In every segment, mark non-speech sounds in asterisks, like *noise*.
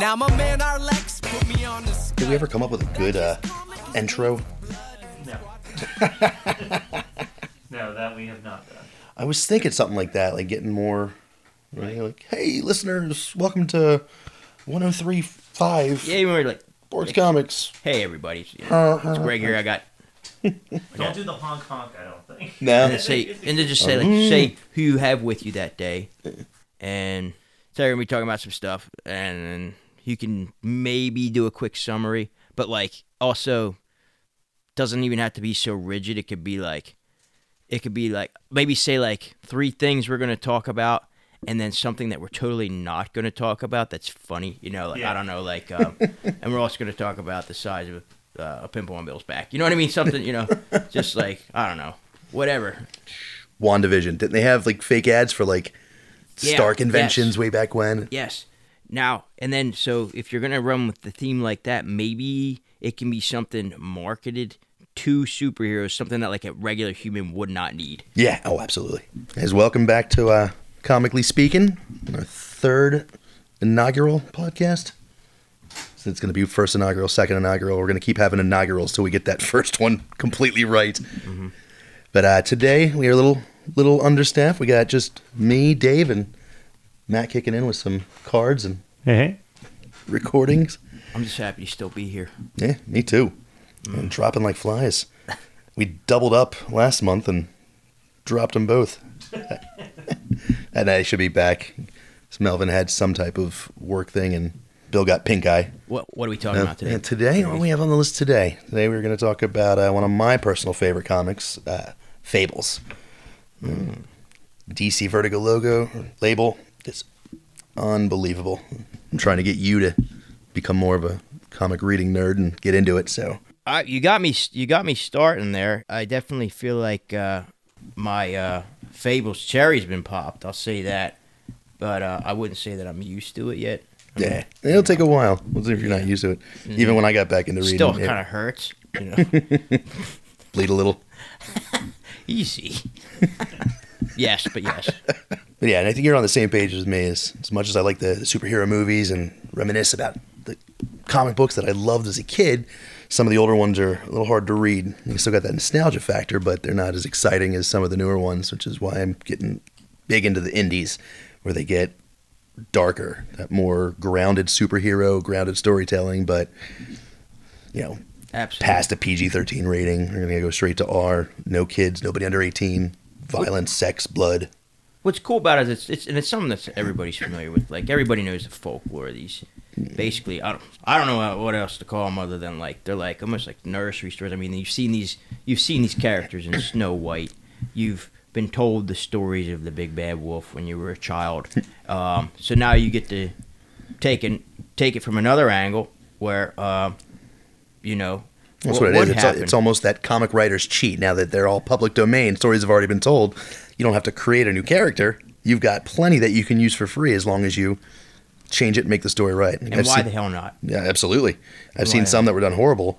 Now my man our Lex put me on the Did we ever come up with a good uh, intro? No. *laughs* no, that we have not done. I was thinking something like that, like getting more, you know, like, hey, listeners, welcome to 103.5 Yeah, even we're like, Sports Comics. hey everybody, it's, you know, uh, it's Greg uh, here. Uh. I got *laughs* Don't do the honk honk, I don't think. and No, then say and then just say like mm. say who you have with you that day, and so we're gonna be talking about some stuff, and you can maybe do a quick summary, but like also doesn't even have to be so rigid. It could be like it could be like maybe say like three things we're gonna talk about. And then something that we're totally not going to talk about that's funny, you know, like I don't know, like, um, *laughs* and we're also going to talk about the size of uh, a pimple on Bill's back. You know what I mean? Something, you know, *laughs* just like I don't know, whatever. WandaVision. Didn't they have like fake ads for like Yeah, Stark inventions yes. way back when? Yes. Now and then, so if you're gonna run with the theme like that, maybe it can be something marketed to superheroes, something that like a regular human would not need. Yeah. Oh, absolutely. Guys, welcome back to uh, Comically Speaking, our third inaugural podcast. So it's going to be first inaugural, second inaugural. We're going to keep having inaugurals till we get that *laughs* first one completely right. But uh, today we are a little little understaffed. We got just me, Dave, and Matt kicking in with some cards and Hey, recordings. I'm just happy to still be here. Yeah, me too. And dropping like flies. We doubled up last month and dropped them both. *laughs* and I should be back. So Melvin had some type of work thing, and Bill got pink eye. What What are we talking Uh, about today? today, what do we have on the list today? Today we're going to talk about uh, one of my personal favorite comics, uh, Fables. Mm. DC Vertigo logo label is unbelievable. I'm trying to get you to become more of a comic reading nerd and get into it. So I, you got me. You got me starting there. I definitely feel like uh, my uh, Fables cherry's been popped. I'll say that, but uh, I wouldn't say that I'm used to it yet. I mean, yeah, it'll take a while. We'll see if you're not used to it. Even when I got back into reading, still it kind of hurts. You know, *laughs* bleed a little. *laughs* easy. *laughs* yes, but yes. *laughs* But yeah, and I think you're on the same page as me. As, as much as I like the, superhero movies and reminisce about the comic books that I loved as a kid, some of the older ones are a little hard to read. You still got that nostalgia factor, but they're not as exciting as some of the newer ones, which is why I'm getting big into the indies, where they get darker, that more grounded superhero, grounded storytelling, but you know, Absolutely. past a PG-13 rating. We're gonna go straight to R. No kids, nobody under 18. Violence, sex, blood. What's cool about it is it's, it's and it's something that everybody's familiar with. Like everybody knows the folklore of these. Basically, I don't I don't know what else to call them other than like they're like almost like nursery stories. I mean, you've seen these you've seen these characters in Snow White. You've been told the stories of the big bad wolf when you were a child. *laughs* Um, so now you get to take it take it from another angle where um, you know That's what, it would is. It's, happen. it's almost that comic writers cheat now that they're all public domain. Stories have already been told. You don't have to create a new character. You've got plenty that you can use for free as long as you change it and make the story right. and I've why seen- the hell not? Yeah, absolutely. I've Why seen some that were done horrible.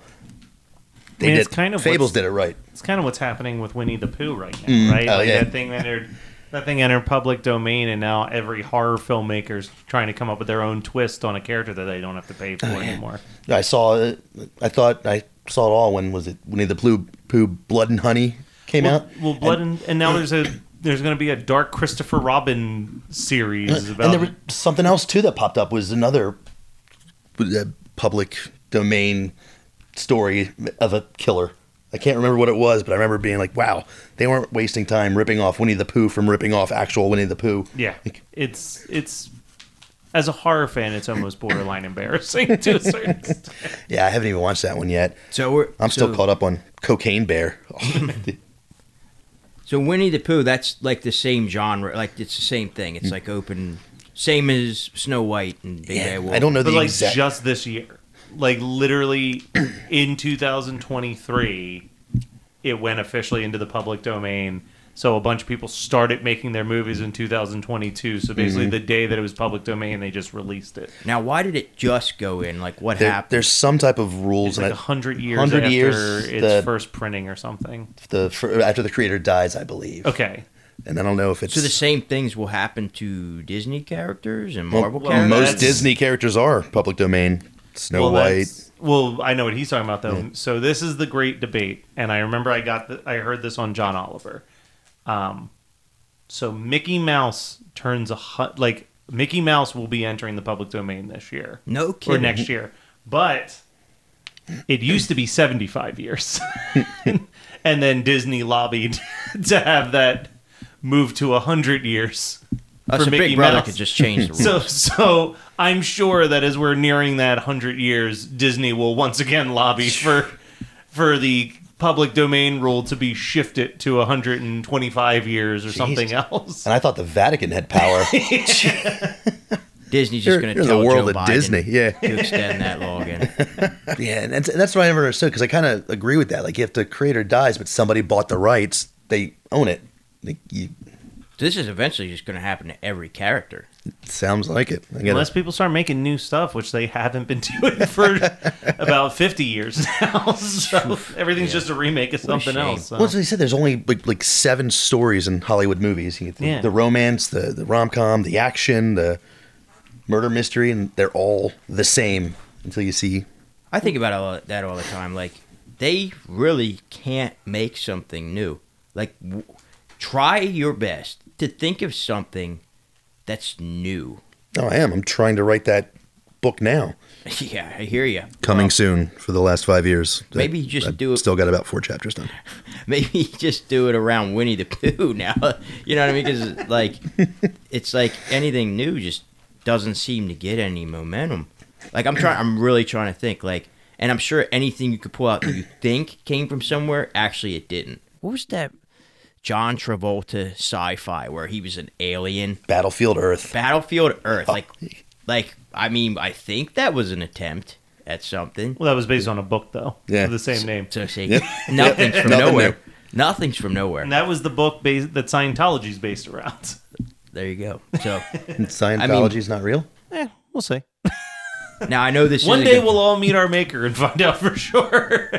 They I mean, did. it's kind of Fables did it right. It's kind of what's happening with Winnie the Pooh right now, mm. right? Oh, like yeah. that thing entered that thing entered public domain, and now every horror filmmaker's trying to come up with their own twist on a character that they don't have to pay Oh, for anymore. I saw it. I thought I saw it all when was it Winnie the Pooh, Pooh Blood and Honey came Well, out. well, blood and, and now there's a there's going to be a dark Christopher Robin series about. and there was something else too that popped up was another public domain story of a killer. I can't remember what it was, but I remember being like, "Wow, they weren't wasting time ripping off Winnie the Pooh from ripping off actual Winnie the Pooh." yeah, it's it's as a horror fan, it's almost borderline embarrassing to a certain *laughs* extent. Yeah, I haven't even watched that one yet. So we're I'm still so- caught up on Cocaine Bear. *laughs* So Winnie the Pooh, that's like the same genre. Like it's the same thing. It's mm. like open, same as Snow White and Big yeah, Bad Wolf. I don't know but the like exact. just this year, like literally in 2023, it went officially into the public domain. So a bunch of people started making their movies in 2022. So basically, Mm-hmm. the day that it was public domain, they just released it. Now, why did it just go in? Like what there- happened? there's some type of rules, It's and like hundred years 100 after years, its the- first printing or something. the for, after the creator dies, I believe. Okay, and I don't know if it's So the same things will happen to Disney characters and Marvel well, characters. most Disney characters are public domain. Snow well, White. Well, I know what he's talking about though. So this is the great debate, and I remember I got the, I heard this on John Oliver. Um, so Mickey Mouse turns a hu- like Mickey Mouse will be entering the public domain this year no or next year, but it used to be seventy five years, *laughs* and then Disney lobbied *laughs* to have that move to hundred years. Oh, for so Mickey Big Brother Mouse. could just change the *laughs* rules. So, so I'm sure that as we're nearing that hundred years, Disney will once again lobby for for the public domain rule to be shifted to 125 years or something else. and I thought the Vatican had power. *laughs* Disney's just going you're to the world Joe of Biden Disney, yeah. to *laughs* extend that law again. *laughs* yeah, and that's, that's what I never understood because I kind of agree with that. Like, if the creator dies, but somebody bought the rights, they own it. Like, you, this is eventually just going to happen to every character. Sounds like it. I gotta- Unless people start making new stuff, which they haven't been *laughs* doing for about 50 years *laughs* now. So everything's just a remake of something else. so. Well, as I said, there's only like, like seven stories in Hollywood movies. You get the, Yeah. the romance, the, the rom com, the action, the murder mystery, and they're all the same until you see. I think about all, that all the time. Like, they really can't make something new. Like, w- try your best to think of something that's new. Oh, I am. I'm trying to write that book now. *laughs* yeah, I hear you. Coming soon for the last five years. Maybe you just I've do it- Still got about four chapters done. *laughs* maybe just do it around Winnie the Pooh *laughs* now. You know what I mean? Because like, it's like anything new just doesn't seem to get any momentum. Like I'm trying, I'm really trying to think. Like, and I'm sure anything you could pull out that you think came from somewhere, actually it didn't. What was that? John Travolta sci-fi where he was an alien. Battlefield Earth. Battlefield Earth. Oh. Like, like I mean, I think that was an attempt at something. well, that was based on a book, though. Yeah. Of the same name. So say Yep. *laughs* nothing's from *laughs* Nothing nowhere. new. Nothing's from nowhere. And that was the book based, that Scientology's based around. *laughs* There you go. So Scientology's not real. Yeah, we'll see. now I know this. One is day we'll all meet our maker and find out for sure.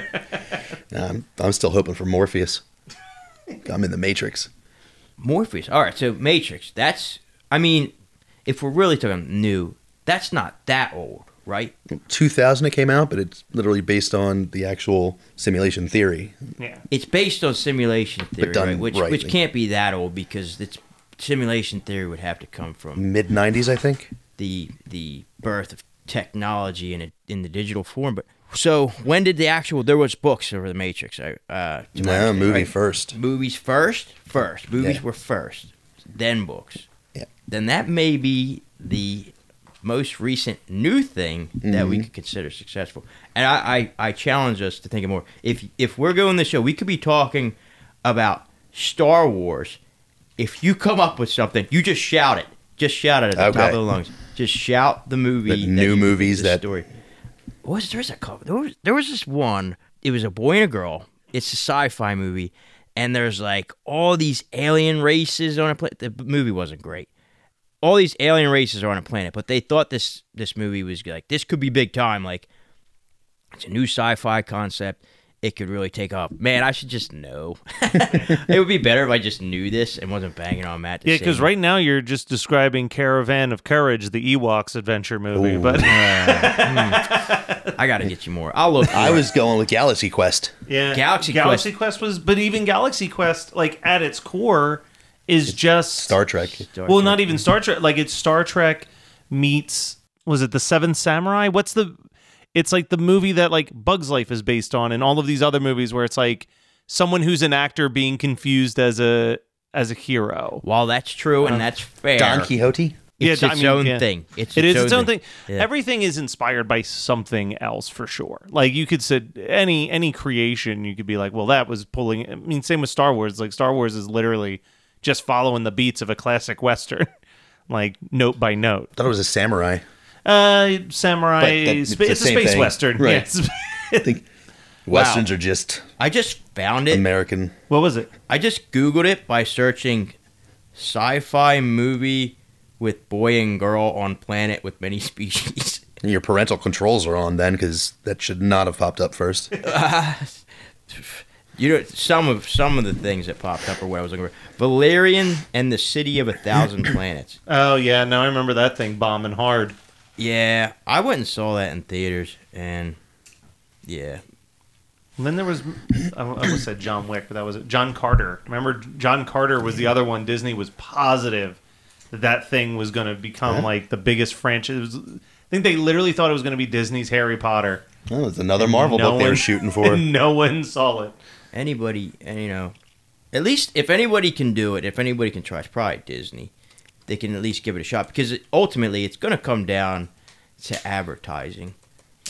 Nah, I'm, I'm still hoping for Morpheus. I'm in the Matrix. Morpheus. All right, so Matrix. That's. I mean, if we're really talking new, that's not that old, right? 2000 it came out, but it's literally based on the actual simulation theory. yeah. It's based on simulation theory, done right? Which right, which can't be that old because it's simulation theory would have to come from Mid 90s, I think. the the birth of technology in a, in the digital form. But so when did the actual? There was books over the Matrix. I- Uh, No, movie right? first. Movies first, first. Movies Yeah. were first, then books. Yeah. Then that may be the most recent new thing that Mm-hmm. we could consider successful. And I, I, I challenge us to think of more. If if we're going the show, we could be talking about Star Wars. If you come up with something, you just shout it. Just shout it at the top of the lungs. Just shout the movie. The new you movies the that- story. Was a couple there was there was this one. It was a boy and a girl. It's a sci-fi movie, and there's like all these alien races on a planet. The movie wasn't great. All these alien races are on a planet, but they thought this this movie was like this could be big time. Like it's a new sci-fi concept. It could really take off. Man, I should just know. *laughs* it would be better if I just knew this and wasn't banging on Matt. to Yeah, because right now you're just describing Caravan of Courage, the Ewoks adventure movie. Ooh. But *laughs* I got to get you more. I'll look. I was going with Galaxy Quest. yeah, Galaxy Galaxy Quest was, but even Galaxy Quest, like at its core, is just Star Trek. Star well, Trek. not even Star Trek. Like it's Star Trek meets was it the Seventh Samurai? What's the? It's like the movie that like Bugs Life is based on, and all of these other movies where it's like someone who's an actor being confused as a as a hero. While that's true and uh, that's fair, Don Quixote. it's Yeah, its I mean, own yeah. thing. It's It is its own thing. Yeah. Everything is inspired by something else for sure. Like you could say any any creation, you could be like, well, that was pulling. I mean, same with Star Wars. Like Star Wars is literally just following the beats of a classic western, *laughs* like note by note. I thought it was a samurai. Uh, samurai. But that- it's spa- the it's a space thing. western. Right. Yes. I think *laughs* westerns are just I just found it. American. what was it? I just googled it by searching sci-fi movie with boy and girl on planet with many *laughs* species. And your parental controls are on then because that should not have popped up first. *laughs* You know, some of some of the things that popped up are what I was looking for. Valerian and the City of a Thousand *coughs* Planets. Oh yeah, now I remember that thing bombing hard. Yeah, I went and saw that in theaters, and yeah, And then there was, I almost said John Wick, but that was John Carter. Remember, John Carter was the other one. Disney was positive that that thing was going to become Yeah. like the biggest franchise. It was, I think they literally thought it was going to be Disney's Harry Potter. Oh, it's another Marvel No book they were shooting *laughs* for. no one saw it. anybody, you know, at least if anybody can do it, if anybody can try, it's probably Disney. They can at least give it a shot because ultimately it's going to come down to advertising.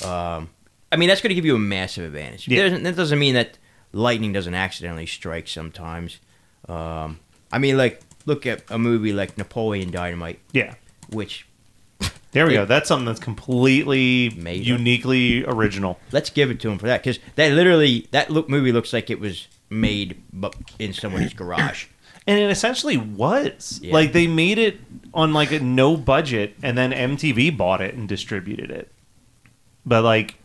Um, I mean, that's going to give you a massive advantage. Yeah. Doesn't- That doesn't mean that lightning doesn't accidentally strike sometimes. Um, I mean, like look at a movie like Napoleon Dynamite, Yeah. which There we go. That's something that's completely Made up. uniquely original. let's give it to him for that because that literally that look movie looks like it was made in someone's garage. And it essentially was. Yeah. Like they made it on like a no budget and then MTV bought it and distributed it. But like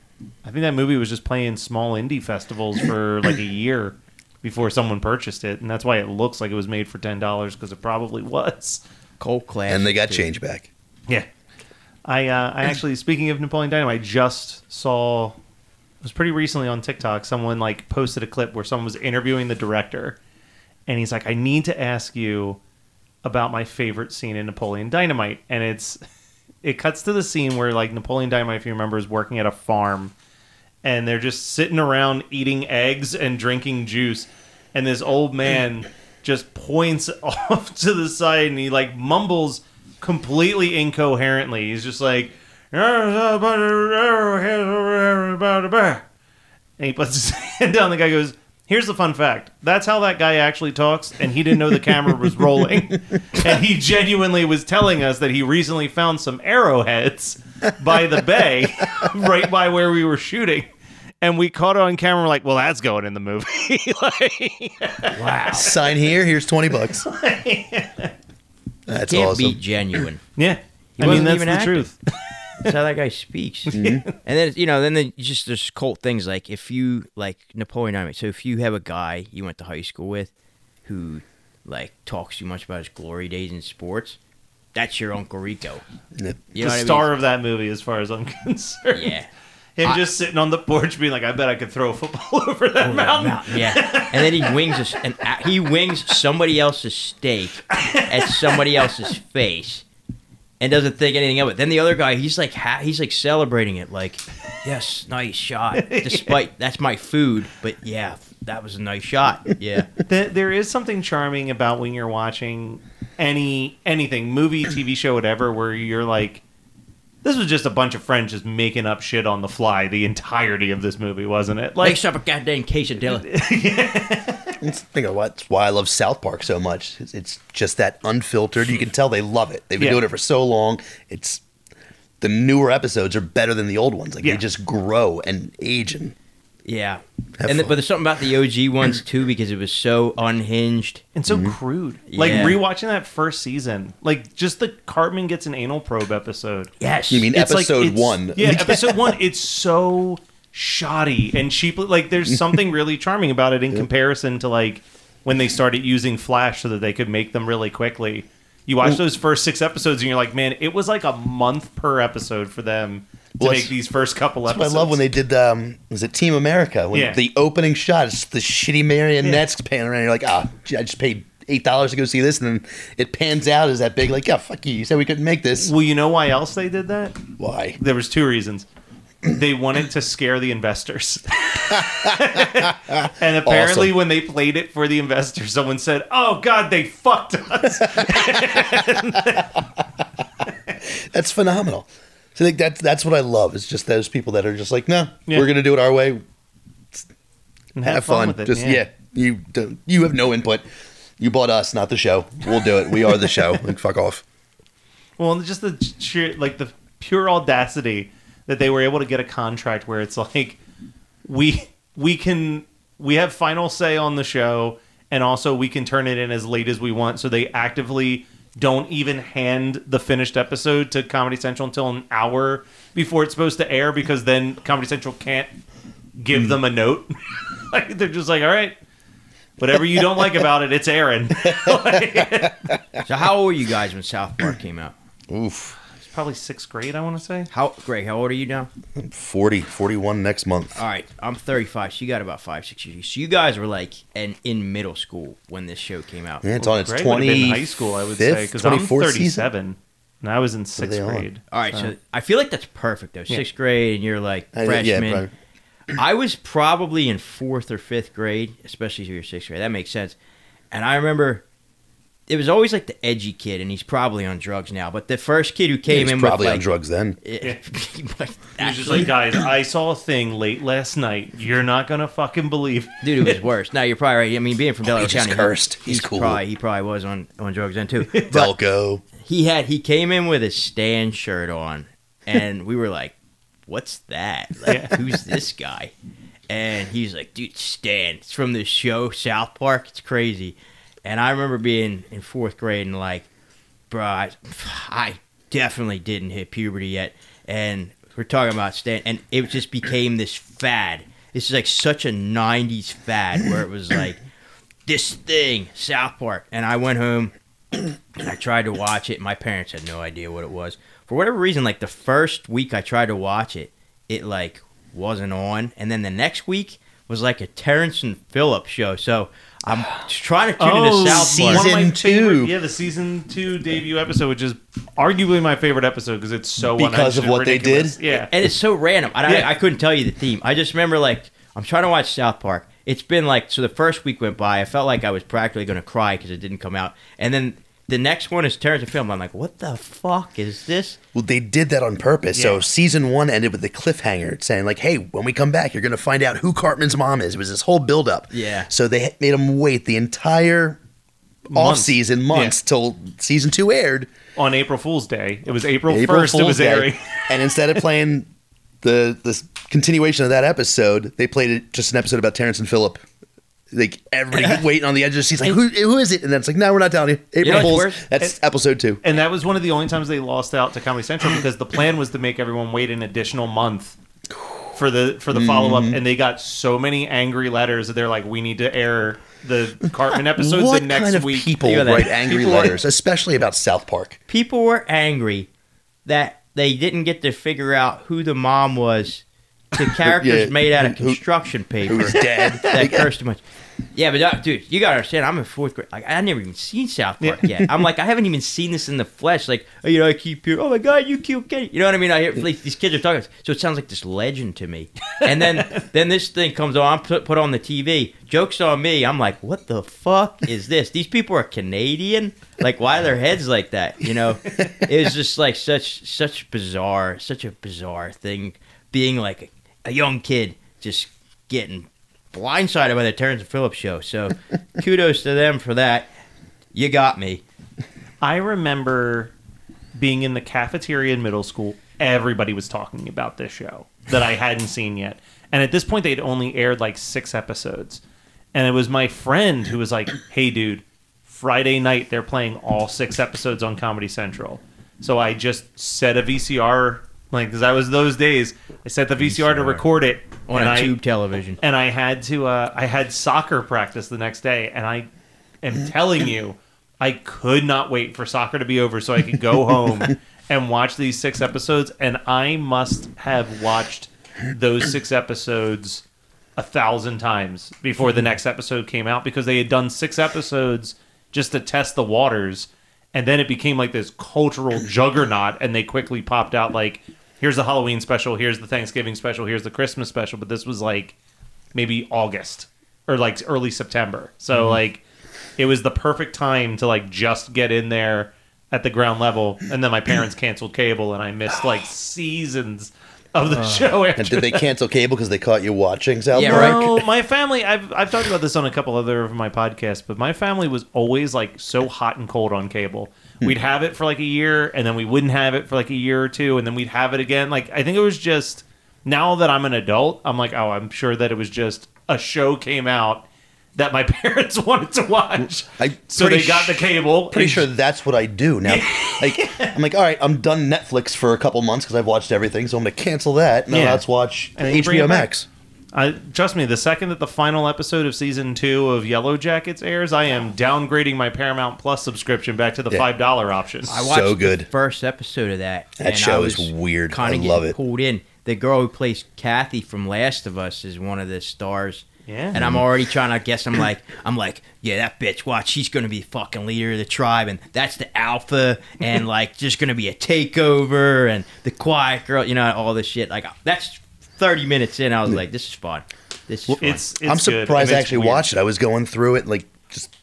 I think that movie was just playing small indie festivals for like a *coughs* year before someone purchased it and that's why it looks like it was made for $10 because it probably was. Cult class, and they got change back. Yeah. I uh, I actually speaking of Napoleon Dynamite, I just saw it was pretty recently on TikTok. Someone like posted a clip where someone was interviewing the director, and he's like, "I need to ask you about my favorite scene in Napoleon Dynamite," and it's *laughs* it cuts to the scene where like Napoleon Dynamite, if you remember, is working at a farm, and they're just sitting around eating eggs and drinking juice, and this old man *clears throat* just points *laughs* off to the side and he like mumbles completely incoherently. He's just like, and he puts his *laughs* hand down. The guy goes, Here's the fun fact. That's how that guy actually talks, and he didn't know the camera was rolling. *laughs* and he genuinely was telling us that he recently found some arrowheads by the bay, *laughs* right by where we were shooting. And we caught it on camera, like, well, that's going in the movie. *laughs* like, Wow, Sign here. Here's twenty bucks. That's can't awesome. be genuine. yeah. He I mean, wasn't that's even the acting. truth. That's how that guy speaks. Mm-hmm. And then you know, then the, just there's cult things like if you like Napoleon Dynamite. So if you have a guy you went to high school with, who like talks too much about his glory days in sports, that's your Uncle Rico. Yeah. You the know what I mean? star of that movie, as far as I'm *laughs* concerned. Yeah. Him I- just sitting on the porch being like, I bet I could throw a football *laughs* over that mountain. Yeah, and then he wings us, and he wings somebody else's steak at somebody else's face, and doesn't think anything of it. Then the other guy, he's like, ha- he's like celebrating it, like, yes, nice shot. *laughs* Despite that's my food, but yeah, that was a nice shot. Yeah, *laughs* Th- there is something charming about when you're watching any anything, movie, TV show, whatever, where you're like, this was just a bunch of friends just making up shit on the fly the entirety of this movie, wasn't it? Like, makes up a goddamn quesadilla. *laughs* It's, think of what- that's why I love South Park so much. It's, it's just that unfiltered. You can tell they love it. They've been Yeah. doing it for so long. It's the newer episodes are better than the old ones. Like Yeah. they just grow and age and Yeah, Have and the, fun. but there's something about the OG ones too because it was so unhinged. and so mm-hmm. crude. Like Yeah. rewatching that first season, like just the Cartman gets an anal probe episode. Yes, You mean It's episode it's- one? Yeah, *laughs* episode one. It's so shoddy and cheap. Like there's something really charming about it in *laughs* comparison to like when they started using Flash so that they could make them really quickly. You watch those first six episodes and you're like, man, it was like a month per episode for them to Well, make these first couple That's what I love when they did. Um, was it Team America? When Yeah. the opening shot is the shitty marionettes panning around. You're like, ah, gee, I just paid eight dollars to go see this, and then it pans out as that big. Like, yeah, fuck you. You said we couldn't make this. Well, you know why else they did that? Why? There was two reasons. They wanted to scare the investors. *laughs* and apparently Awesome. when they played it for the investors, someone said, "Oh god, they fucked us." *laughs* That's phenomenal. So I think that's that's what I love. It's just those people that are just like, no, Yeah. we're gonna do it our way. And Have, fun. with it. just yeah. you don't, you have no input. You bought us, not the show. We'll do it. We are the show. Like, fuck off. Well, just the sheer, like the pure audacity that they were able to get a contract where it's like we we can we have final say on the show and also we can turn it in as late as we want so they actively don't even hand the finished episode to Comedy Central until an hour before it's supposed to air because then Comedy Central can't give hmm. them a note. *laughs* Like, they're just like, all right, whatever you don't like about it, it's Aaron. *laughs* So how old were you guys when South Park came out? Oof. It's probably sixth grade, I want to say. How Greg? How old are you now? 40, 41 next month. All right, I'm 35. So you got about five, six years. So you guys were like and in middle school when this show came out. Yeah, it's on its Greg would have 20 been in high school, I would say, because I'm 24th 37, season. and I was in sixth they on? grade. All right, so I feel like that's perfect though. Sixth grade, and you're like I- freshman. yeah, probably. I was probably in fourth or fifth grade, especially if you're sixth grade. That makes sense. And I remember it was always like the edgy kid, and he's probably on drugs now. But the first kid who came He was in probably with on like, drugs then. *laughs* but He was just like, guys, I saw a thing late last night. You're not gonna fucking believe. dude, it was *laughs* worse. Now you're probably right. I mean, being from Delaware he just County, cursed. He's cool. Probably, he probably was on on drugs then too. *laughs* But Delco. he had he came in with a Stan shirt on, and we were like, "What's that? Like, who's this guy?" And he's like, "Dude, Stan, it's from the show South Park. It's crazy." And I remember being in fourth grade and like, bro, I, *sighs* I definitely didn't hit puberty yet, and we're talking about Stan, and it just became this fad. This is like such a '90s fad where it was *coughs* like this thing, South Park, and I went home and I tried to watch it. My parents had no idea what it was. For whatever reason, like the first week I tried to watch it, it like wasn't on, and then the next week was like a Terrance and Phillips show. So I'm trying to tune into oh, South one Park. of my Season favorite- two. Yeah, the season two debut episode, which is arguably my favorite episode because it's so Because of and what they did? Yeah, and it's so random. I, Yeah. I, I couldn't tell you the theme. I just remember like I'm trying to watch South Park. It's been like so the first week went by. I felt like I was practically going to cry because it didn't come out, and then the next one is Terrance and Phillip. I'm like, what the fuck is this? Well, they did that on purpose. So season one ended with the cliffhanger saying, like, hey, when we come back, you're going to find out who Cartman's mom is. It was this whole buildup. Yeah. So they made him wait the entire off Months. season months till season two aired. on April Fool's Day. It was April April first. It was Day. airing. *laughs* and instead of playing the the continuation of that episode, they played it just an episode about Terrance and Phillip. Like everybody *laughs* waiting on the edge of the seat, like who, who is it? And then it's like, no, we're not telling you. April know what's Fools. worse? That's episode two. And that was one of the only times they lost out to Comedy Central because the plan was to make everyone wait an additional month for the for the follow Mm-hmm. up, and they got so many angry letters that they're like, "We need to air the Cartman *laughs* episodes what the next kind of week." people Look at that. write angry People are- letters, especially about South Park? People were angry that they didn't get to figure out who the mom was to *laughs* characters Yeah. made out of Who- construction paper Who's dead? *laughs* that *laughs* cursed too much. Yeah, but uh, dude, you gotta understand. I'm in fourth grade. Like I never even seen South Park yet. I'm like I haven't even seen this in the flesh. Like oh, you know, I keep hearing, oh my god, you killed Kenny. You know what I mean? I hear like, these kids are talking, so it sounds like this legend to me. And then then this thing comes on, put put on the TV. Jokes on me. I'm like, what the fuck is this? These people are Canadian. Like why are their heads like that? You know? It was just like such such bizarre, such a bizarre thing. Being like a, a young kid, just getting blindsided by the Terrance and Phillips show. So *laughs* kudos to them for that. You got me. I remember being in the cafeteria in middle school. Everybody was talking about this show that I hadn't seen yet. And at this point, they'd only aired like six episodes. And it was my friend who was like, hey, dude, Friday night they're playing all six episodes on Comedy Central. So I just set a VCR, like, because that was those days. I set the VCR, to VCR. record it. On and a I, tube television. and I had to uh, I had soccer practice the next day, and I am *laughs* telling you, I could not wait for soccer to be over so I could go home *laughs* and watch these six episodes, and I must have watched those six episodes a thousand times before the next episode came out because they had done six episodes just to test the waters and then it became like this cultural juggernaut and they quickly popped out like here's the halloween special here's the thanksgiving special here's the christmas special but this was like maybe august or like early september so mm-hmm. like it was the perfect time to like just get in there at the ground level and then my parents *clears throat* canceled cable and i missed like seasons of the uh, show after And did they cancel cable because they caught you watching South Yeah, no, my family. I've I've talked about this on a couple other of my podcasts, but my family was always like so hot and cold on cable. *laughs* We'd have it for like a year, and then we wouldn't have it for like a year or two, and then we'd have it again. Like I think it was just now that I'm an adult, I'm like, oh, I'm sure that it was just a show came out that my *laughs* parents wanted to watch, I so they got the cable. Pretty sure that's what I do now. *laughs* like I'm like, all right, I'm done Netflix for a couple months because I've watched everything, so I'm gonna cancel that. Now Yeah. let's watch And HBO. Max. I trust me. The second that the final episode of season two of Yellow Jackets airs, I am downgrading my Paramount Plus subscription back to the Yeah. five dollar option. I watched So good. the first episode of that. That and show I is was weird. Kind I of love it. pulled in. The girl who plays Kathy from Last of Us is one of the stars. Yeah. And I'm already trying to guess. I'm like, I'm like, yeah, that bitch. Watch, she's gonna be fucking leader of the tribe, and that's the alpha, and like, just gonna be a takeover, and the quiet girl, you know, all this shit. Like, that's 30 minutes in. I was like, this is fun. This is fun. It's, it's I'm surprised and I actually weird. watched it. I was going through it like just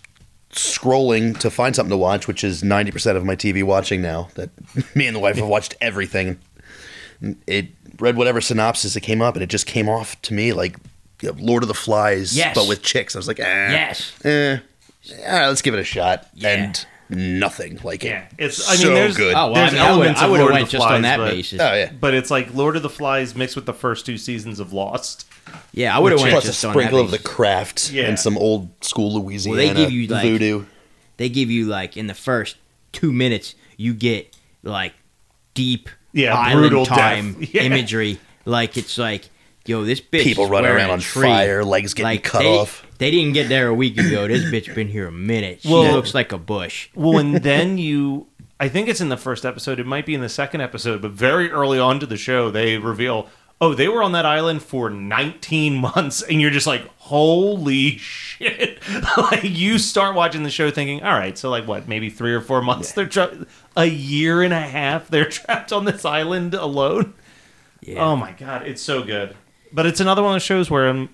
scrolling to find something to watch, which is 90% of my TV watching now. That *laughs* me and the wife have watched everything. It read whatever synopsis it came up, and it just came off to me like you know, Lord of the Flies, Yes. but with chicks. I was like, eh, yes. eh, yeah, let's give it a shot. Yeah. And nothing like it. Yeah, it's. I mean, so there's good. Oh well, There's I, mean, I would elements I would have Lord of went the just on that but- basis. Oh yeah. but it's like Lord of the Flies mixed with the first two seasons of Lost. Yeah, I would have went Plus a just on that sprinkle of the craft Yeah. and some old school Louisiana give you, like- voodoo. they give you like in the first two minutes you get like deep Yeah, island brutal time. *laughs* Yeah. imagery like it's like yo this bitch People is running around on tree. fire, legs getting like, cut they, off. They didn't get there a week ago this *coughs* bitch been here a minute she Well- looks like a bush Well, and *laughs* then you, I think it's in the first episode. It might be in the second episode, but very early on to the show, they reveal, oh, they were on that island for 19 *laughs* months, and you're just like, holy shit! *laughs* like you start watching the show thinking, all right, so like what, maybe three or four months? They're tra- a year and a half. They're trapped on this island alone. yeah Oh my god, it's so good. But it's another one of those shows where I'm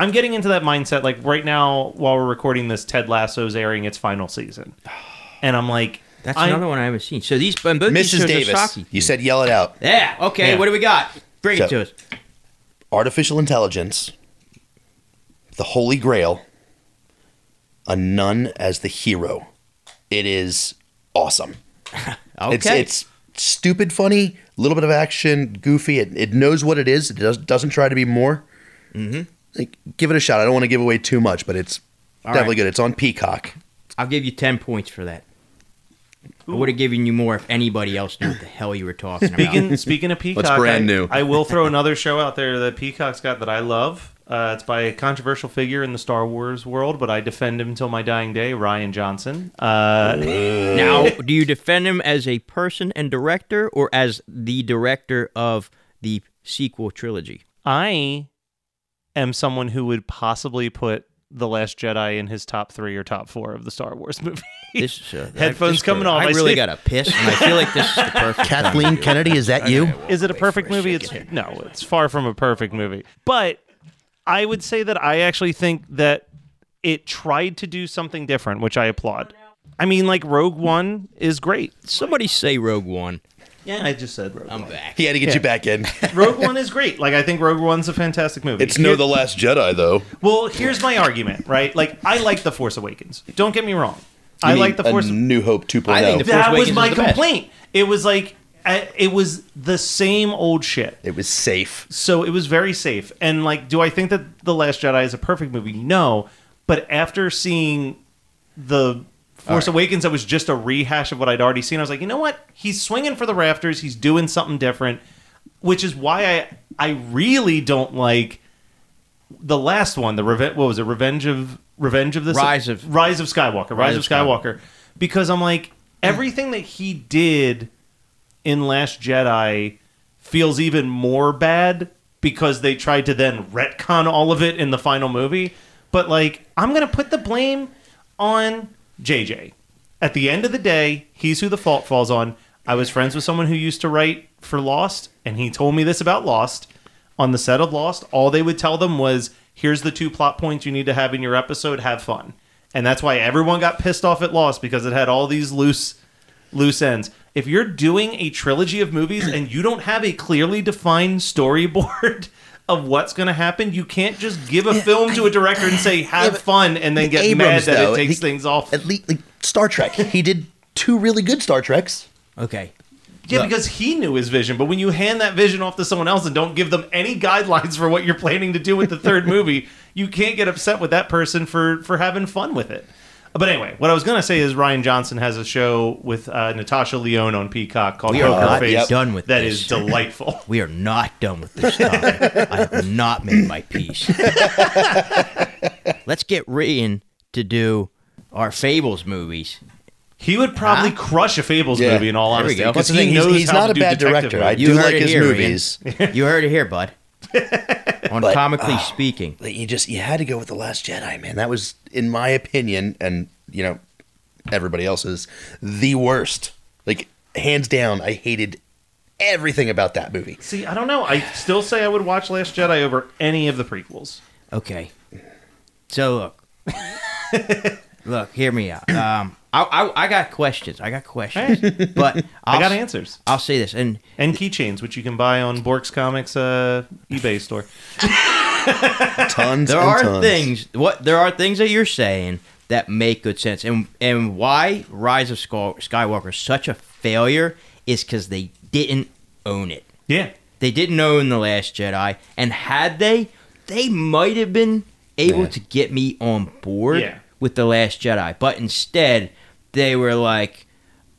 I'm getting into that mindset like right now while we're recording this Ted Lasso's airing its final season. *sighs* And I'm like that's I- another one I haven't seen so these both these Mrs. shows are Davis, Saki. you said yell it out. yeah okay Yeah. what do we got bring it So- to us Artificial intelligence, the Holy Grail, a nun as the hero. It is awesome. *laughs* okay It's it's stupid funny, a little bit of action, goofy. It, it knows what it is. It does, doesn't try to be more. Mm-hmm. Like, give it a shot. I don't want to give away too much, but it's All definitely right. good. It's on Peacock. I'll give you 10 points for that I would have given you more if anybody else knew what the hell you were talking about. speaking *laughs* speaking of Peacock, brand I, new? I will throw *laughs* another show out there that Peacock's got that I love. Uh, it's by a controversial figure in the Star Wars world, but I defend him until my dying day, Rian Johnson. Uh, Now, do you defend him as a person and director or as the director of the sequel trilogy? I am someone who would possibly put The Last Jedi in his top three or top four of the Star Wars *laughs* movie. This uh, Headphones this- coming off, I I really see. got a piss, and I feel like this is the *laughs* perfect. Kathleen to do it. Kennedy, is that you? Is it a perfect a movie? It's second. no, it's far from a perfect movie. But I would say that I actually think that it tried to do something different, which I applaud. I mean, like Rogue One is great. Somebody say Rogue One. Yeah, I just said Rogue I'm One. back. He had to get you back in. *laughs* Rogue One is great. Like I think Rogue One's a fantastic movie. It's no Here- The Last Jedi, though. Well, here's my argument, right? Like I like The Force Awakens. Don't get me wrong. I mean like The a Force New Hope oh. 2.0. I think The That Force was Awakens my is the best. complaint. It was like uh, it was the same old shit. it was safe. So it was very safe. And like, do I think that The Last Jedi is a perfect movie? No. But after seeing the Force Awakens, that was just a rehash of what I'd already seen. I was like, you know what? He's swinging for the rafters. He's doing something different, which is why I I really don't like the last one. The Reve- what was it? Revenge of Revenge of the Rise of- Rise of Skywalker. Rise, Rise of of Skywalker. Because I'm like everything that he did in Last Jedi feels even more bad because they tried to then retcon all of it in the final movie. But like, I'm gonna put the blame on JJ. At the end of the day, he's who the fault falls on. I was friends with someone who used to write for Lost, and he told me this about Lost. On the set of Lost, all they would tell them was, "Here's the two plot points you need to have in your episode. Have fun." And that's why everyone got pissed off at Lost because it had all these loose loose ends. If you're doing a trilogy of movies and you don't have a clearly defined storyboard *laughs* of what's going to happen, you can't just give a film to a director and say "have but fun" and then get mad that though, it takes he- things off. At least, like, Star Trek. he did two really good Star Treks. Okay. Yeah, Look. because he knew his vision. But when you hand that vision off to someone else and don't give them any guidelines for what you're planning to do with the third *laughs* movie, you can't get upset with that person for for having fun with it. But anyway, what I was gonna say is Rian Johnson has a show with uh, Natasha Lyonne on Peacock called We are Poker not Face. done with That this. is delightful. *laughs* We are not done with this topic. I have not made my peace. Let's get Rian to do our Fables movies. He would probably Huh? crush a Fables Yeah. movie in all There we honesty because That's he thing, he's- knows he's how not to a do bad detective director. I movies. do heard like it his here, Rian. movies. You heard it here, bud. *laughs* On But, comically oh. speaking, you just you had to go with the Last Jedi, man. That was, in my opinion, and you know, everybody else's, the worst. Like hands down, I hated everything about that movie. See, I don't know. I still say I would watch Last Jedi over any of the prequels. okay. So look, *laughs* look, hear me out. Um, I, I, I got questions. I got questions, *laughs* but I'll, I got s- answers I'll say this, and and keychains, which you can buy on Bork's Comics uh, eBay store. *laughs* Tons. there and are tons. things what there are things that you're saying that make good sense and and why rise of skywalker is such a failure is because they didn't own it Yeah, they didn't own the last jedi and had they they might have been able Yeah. to get me on board Yeah. With the last jedi but instead they were like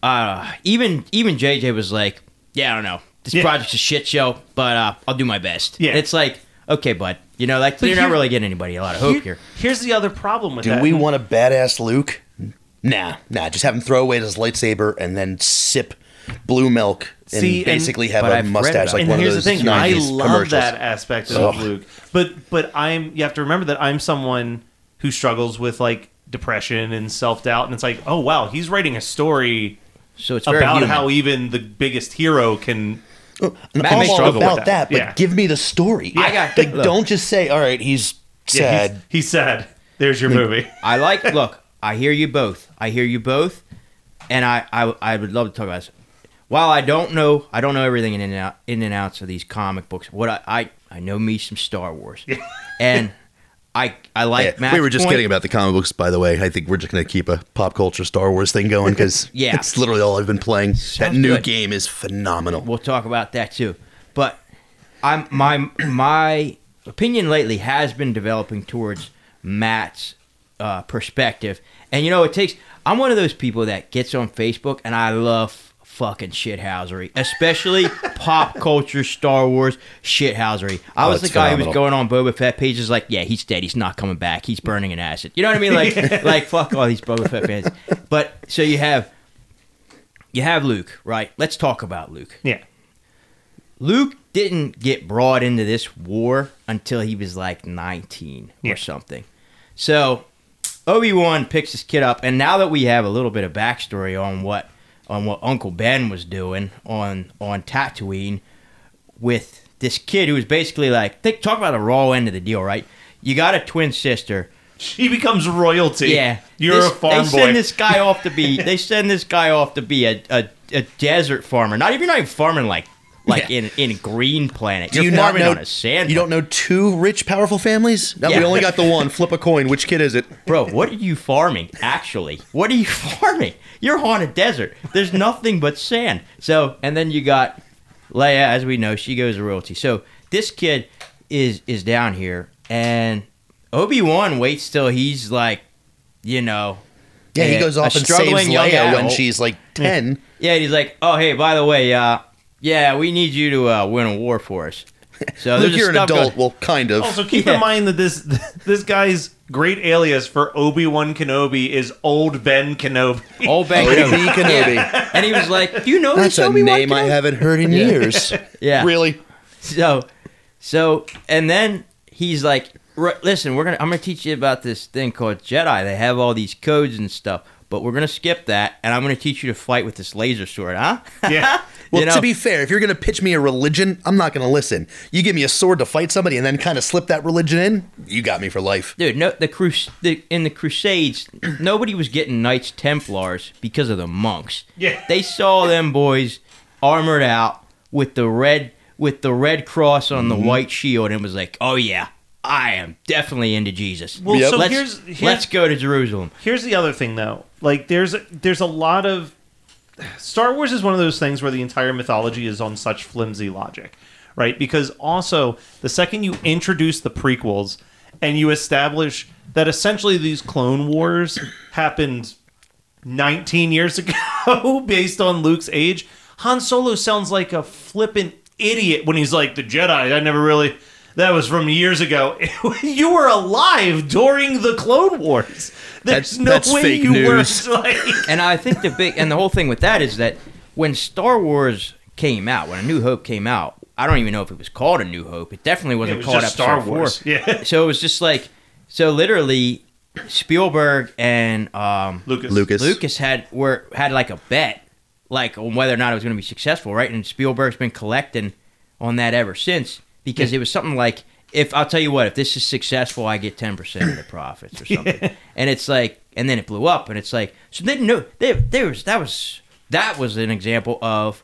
uh even even jj was like yeah i don't know this Yeah. project's a shit show but uh i'll do my best Yeah. And it's like okay bud you know like But you're not really getting anybody a lot of hope here Here's the other problem with that. Do that. we want a badass Luke? Nah, nah. Just have him throw away his lightsaber and then sip blue milk and See, and- basically have but a I've read mustache about like and one here's of the those thing, I love that aspect of Ugh. Luke. But but I'm you have to remember that I'm someone who struggles with like depression and self doubt, and it's like, oh wow, he's writing a story so it's about human. how even the biggest hero can. And I'm all struggle about that, that. but Yeah. give me the story. I got- like, look. don't just say, "All right, he's Yeah, sad." he's, he's sad. There's your movie. I like. *laughs* Look, I hear you both. I hear you both, and I, I, I would love to talk about this. While I don't know, I don't know everything in and out, in and outs of these comic books. What I, I, I know me some Star Wars, and *laughs* I, I like. Yeah, we were just point. kidding about the comic books, by the way. I think we're just going to keep a pop culture Star Wars thing going because *laughs* Yeah. it's literally all I've been playing. that new good. game is phenomenal. We'll talk about that too. But I'm my my opinion lately has been developing towards Matt's uh, perspective, and you know it takes. I'm one of those people that gets on Facebook and I love fucking shithousery, especially pop culture, Star Wars shithousery. I Oh, was the guy who was going on Boba Fett pages like, yeah, he's dead. He's not coming back. He's burning in acid. You know what I mean? Like, *laughs* like fuck all these Boba Fett fans. But so you have. You have Luke, right? Let's talk about Luke. Yeah. Luke didn't get brought into this war until he was like 19 Yeah. or something. So Obi Wan picks his kid up, and now that we have a little bit of backstory on what on what Uncle Ben was doing on on Tatooine with this kid who was basically like, think, talk about the raw end of the deal, right? You got a twin sister. She becomes royalty. Yeah, You're This- a farm They boy. send this guy off to be. They *laughs* send this guy off to be a, a, a desert farmer. Not even not even farming like like Yeah. in in green planet. Do You're you not farming know? on a sand. you don't know two rich, powerful families? No, Yeah. we only got the one. *laughs* Flip a coin. Which kid is it? bro. What are you farming? Actually, what are you *laughs* farming? You're on a desert. There's nothing but sand. So, and then you got Leia, as we know, she goes to royalty. So this kid is is down here, and Obi Wan waits till he's like, you know. Yeah, he goes off and saves Leia when she's like ten. Yeah, and he's like, oh hey, by the way, uh, yeah, we need you to uh, win a war for us. So Look, *laughs* there's you're an adult. going- well, kind of. Also, keep Yeah. in mind that this *laughs* this guy's great alias for Obi Wan Kenobi is Old Ben Kenobi. Old Ben Kenobi. Kenobi. Yeah. And he was like, "Do you know That's this a Obi-Wan name I haven't heard in years. *laughs* Yeah. Really? So, so, and then he's like, "Listen, we're gonna. I'm gonna teach you about this thing called Jedi. They have all these codes and stuff, but we're gonna skip that, and I'm gonna teach you to fight with this laser sword, huh? Yeah. Well, You know- to be fair, if you're going to pitch me a religion, I'm not going to listen. You give me a sword to fight somebody and then kind of slip that religion in, you got me for life. Dude, no, the crus the, in the Crusades, *clears throat* nobody was getting Knights Templars because of the monks. Yeah. they saw them boys armored out with the red with the red cross on the mm-hmm. white shield, and was like, "Oh yeah, I am definitely into Jesus." Well, Yep. so let's here's, here's let's go to Jerusalem. Here's the other thing, though. Like, there's there's a lot of Star Wars is one of those things where the entire mythology is on such flimsy logic, right? Because also the second you introduce the prequels and you establish that essentially these Clone Wars *coughs* happened 19 years *laughs* ago based on Luke's age. Han Solo sounds like a flippant idiot when he's like the Jedi. I never really that was from years ago. *laughs* you were alive during the Clone Wars. There's That's- no that's way fake you news. were *laughs* like And I think the big and the whole thing with that is that when Star Wars came out, when A New Hope came out, I don't even know if it was called A New Hope. It definitely wasn't was called just Episode Star Four. Wars. Yeah. So it was just like so literally Spielberg and um, Lucas. Lucas. Lucas had were had like a bet, like on whether or not it was going to be successful, right? And Spielberg's been collecting on that ever since because it was something like, if I'll tell you what, if this is successful, I get ten percent of the profits or *laughs* something. And it's like, and then it blew up, and it's like, so they no, they there was that was that was an example of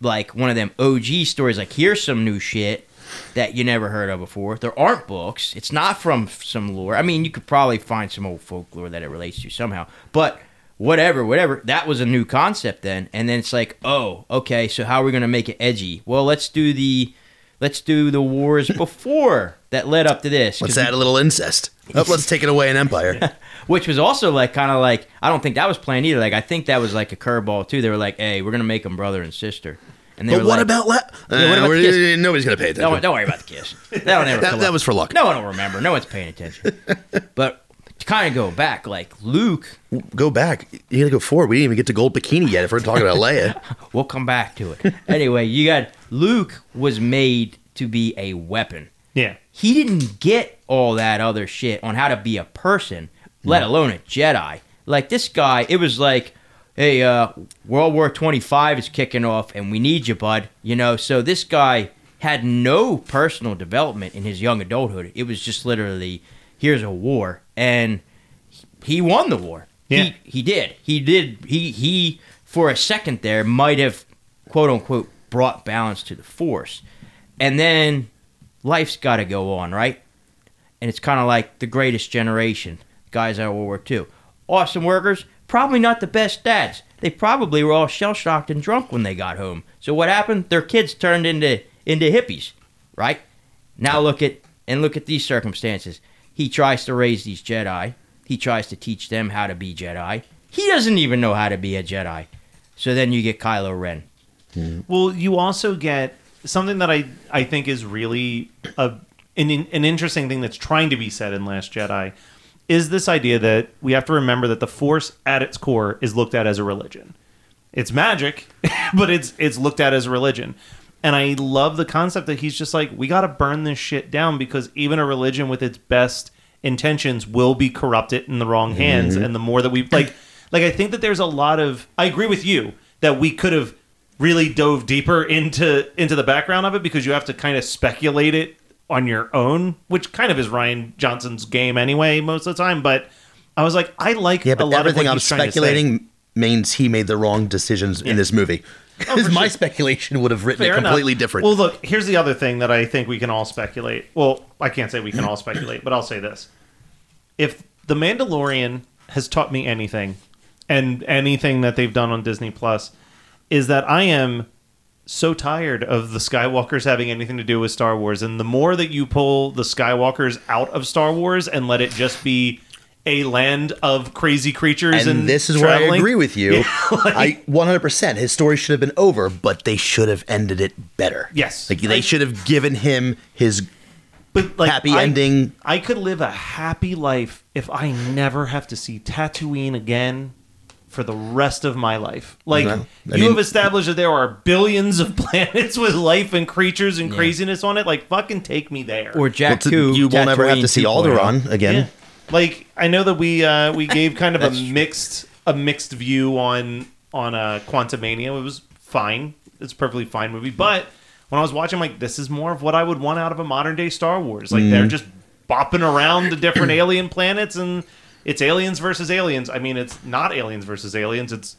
like one of them OG stories. Like here's some new shit that you never heard of before. There aren't books. It's not from some lore. I mean, you could probably find some old folklore that it relates to somehow, but whatever, whatever. That was a new concept then, and then it's like, oh, okay. So how are we gonna make it edgy? Well, let's do the let's do the wars before that led up to this. Let's add a little incest. Oh, let's *laughs* take it away in Empire. *laughs* which was also like kind of like I don't think that was planned either. Like I think that was like a curveball too. They were like, "Hey, we're gonna make them brother and sister," and they but were what like, about la- Yeah, what Uh, about we're- the kiss? Nobody's gonna pay attention. Don't, don't worry about the kiss. That'll never *laughs* That- come that was for luck. No one will remember. No one's paying attention. but kind of go back, like Luke, Go back. You gotta go forward. We didn't even get to gold bikini yet. If we're talking about Leia, *laughs* we'll come back to it. anyway, you got Luke was made to be a weapon. Yeah. he didn't get all that other shit on how to be a person, let alone a Jedi. Like this guy, it was like, hey, uh, World War 25 is kicking off and we need you, bud. You know, so this guy had no personal development in his young adulthood. It was just literally, here's a war. And he won the war. Yeah. He, he did. He did. He, he, for a second there, might have, quote unquote, brought balance to the Force. And then life's got to go on, right? And it's kind of like the greatest generation, guys out of World War II. Awesome workers, probably not the best dads. They probably were all shell shocked and drunk when they got home. So what happened? Their kids turned into into hippies, right? Now look at and look at these circumstances. He tries to raise these Jedi. He tries to teach them how to be Jedi. He doesn't even know how to be a Jedi. So then you get Kylo Ren. Hmm. Well, you also get something that I I think is really a an, an interesting thing that's trying to be said in Last Jedi is this idea that we have to remember that the Force at its core is looked at as a religion. It's magic, *laughs* but it's it's looked at as a religion. And I love the concept that he's just like, we got to burn this shit down because even a religion with its best intentions will be corrupted in the wrong hands. Mm-hmm. And the more that we like, like I think that there's a lot of. I agree with you that we could have really dove deeper into into the background of it because you have to kind of speculate it on your own, which kind of is Rian Johnson's game anyway most of the time. But I was like, I like yeah, a but lot of everything what I'm he's trying to say. speculating means he made the wrong decisions Yeah. in this movie. Oh, Because for my sure. speculation would have written Fair it enough. completely different. Well, look, here's the other thing that I think we can all speculate. Well, I can't say we can all *clears throat* speculate, but I'll say this. If The Mandalorian has taught me anything, and anything that they've done on Disney Plus, is that I am so tired of the Skywalkers having anything to do with Star Wars. And the more that you pull the Skywalkers out of Star Wars and let it just be a land of crazy creatures and, and this is where I agree with you. Yeah, *laughs* like- I 100%. His story should have been over, but they should have ended it better. Yes. Like they I- should have given him his but like happy I- ending. I could live a happy life if I never have to see Tatooine again for the rest of my life. Like No, you mean- have established that there are billions of *laughs* planets with life and creatures and Yeah. craziness on it. Like fucking take me there. Or Well, Jack to- 2. you will never have to see 2.0. Alderaan oh. again. Yeah. Like I know that we uh, we gave kind of a That's true. mixed a mixed view on on a uh, Quantumania. It was fine. It's a perfectly fine movie, but when I was watching, like this is more of what I would want out of a modern day Star Wars. Like they're just bopping around the different *clears throat* alien planets, and it's aliens versus aliens. I mean, it's not aliens versus aliens. It's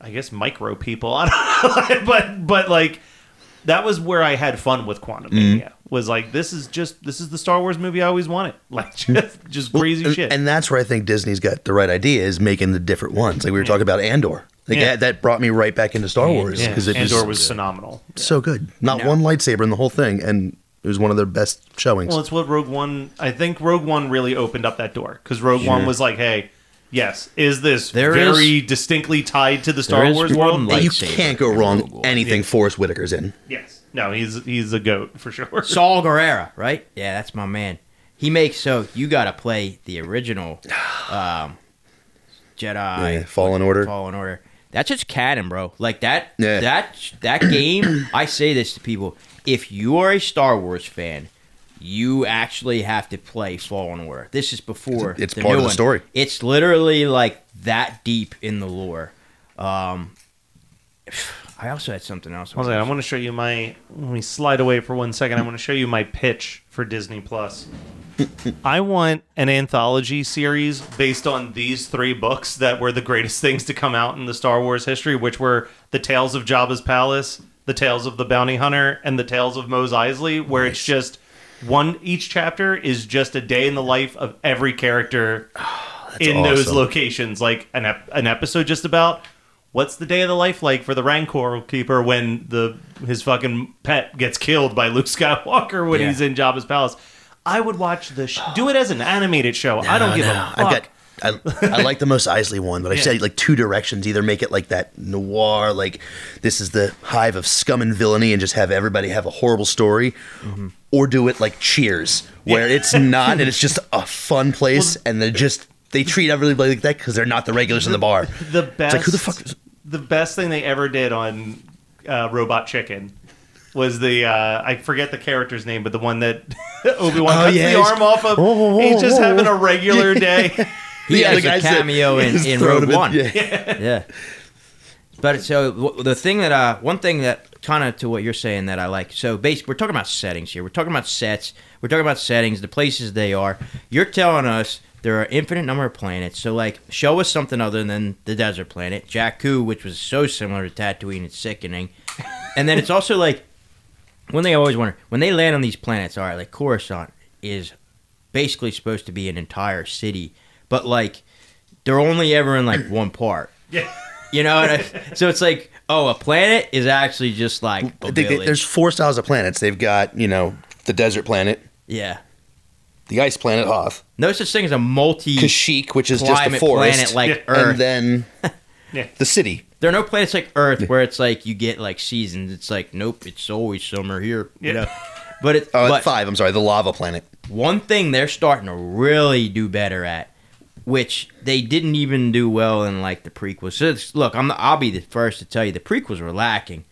I guess micro people. *laughs* I don't know, *laughs* but but like that was where I had fun with Quantum mm-hmm. Mania. Was like this is just this is the Star Wars movie I always wanted. *laughs* Like just just crazy and, shit. And that's where I think Disney's got the right idea is making the different ones. Like we were talking about Andor. Like Yeah. that, that brought me right back into Star Wars because it Andor was, was phenomenal. so good. Not No. one lightsaber in the whole thing, and It was one of their best showings. Well, it's what Rogue One. I think Rogue One really opened up that door because Rogue One was like, "Hey, yes, is this There very distinctly tied to the Star is Wars one world?" light- you lightsaber can't go wrong Rogue One. anything Forest Whitaker's in. Yes. No, he's he's a goat for sure. *laughs* Saw Gerrera, right? Yeah, that's my man. He makes so you got to play the original *sighs* um, Jedi Yeah, Fallen Order. Fallen Order. That's just canon, bro. Like that. Yeah. That that game. *clears throat* I say this to people: if you are a Star Wars fan, you actually have to play Fallen Order. This is before It's the part new of the one. story. It's literally like that deep in the lore. Um, *sighs* I also had something else. Hold on, I want to show you my. Let me slide away for one second. I want to show you my pitch for Disney Plus. *laughs* I want an anthology series based on these three books that were the greatest *laughs* things to come out in the Star Wars history, which were the Tales of Jabba's Palace, the Tales of the Bounty Hunter, and the Tales of Mos Eisley, where it's just one. Each chapter is just a day in the life of every character *sighs* in those locations. Like an ep- an episode just about what's the day of the life like for the Rancor keeper when the his fucking pet gets killed by Luke *laughs* Skywalker when Yeah. he's in Jabba's palace. I would watch the sh- do it as an animated show. I don't give no. a fuck. I've got. I, I like the Mos Eisley one, but I Yeah. said like two directions. Either make it like that noir, like this is the hive of scum and villainy, and just have everybody have a horrible story, Mm-hmm. or do it like Cheers, where it's not, and it's just a fun place, and they're just they treat everybody like that because they're not the regulars in the bar. the best. like, who the fuck is- The best thing they ever did on uh, Robot Chicken was the uh, I forget the character's name, but the one that *laughs* Obi Wan Oh, cuts yeah, the arm off of. Oh, he's just oh, having oh. a regular day. *laughs* He Yeah, has a cameo in, just in throw Rogue them One. yeah. yeah. But so the thing that uh one thing that kind of to what you're saying that I like. So base we're talking about settings here. We're talking about sets. We're talking about settings, the places they are. You're telling us there are infinite number of planets. So like show us something other than the desert planet, Jakku, which was so similar to Tatooine, it's sickening. And then it's also like one thing I always wonder when they land on these planets. All right, like Coruscant is basically supposed to be an entire city, but like they're only ever in like one part. *clears throat* yeah. You know, what I, so it's like, oh, a planet is actually just like a They- they- there's four styles of planets. They've got you know the desert planet, yeah, the ice planet Hoth, no such thing as a multi Kashyyyk, which is just a climate forest, planet like Yeah. Earth. and then *laughs* Yeah. the city. there are no planets like Earth where it's like you get like seasons. It's like nope, it's always summer here. You Yeah. know, but it Oh, but five. I'm sorry, the lava planet. one thing they're starting to really do better at, which they didn't even do well in like the prequels. So it's- look, I'm the, I'll be the first to tell you the prequels were lacking.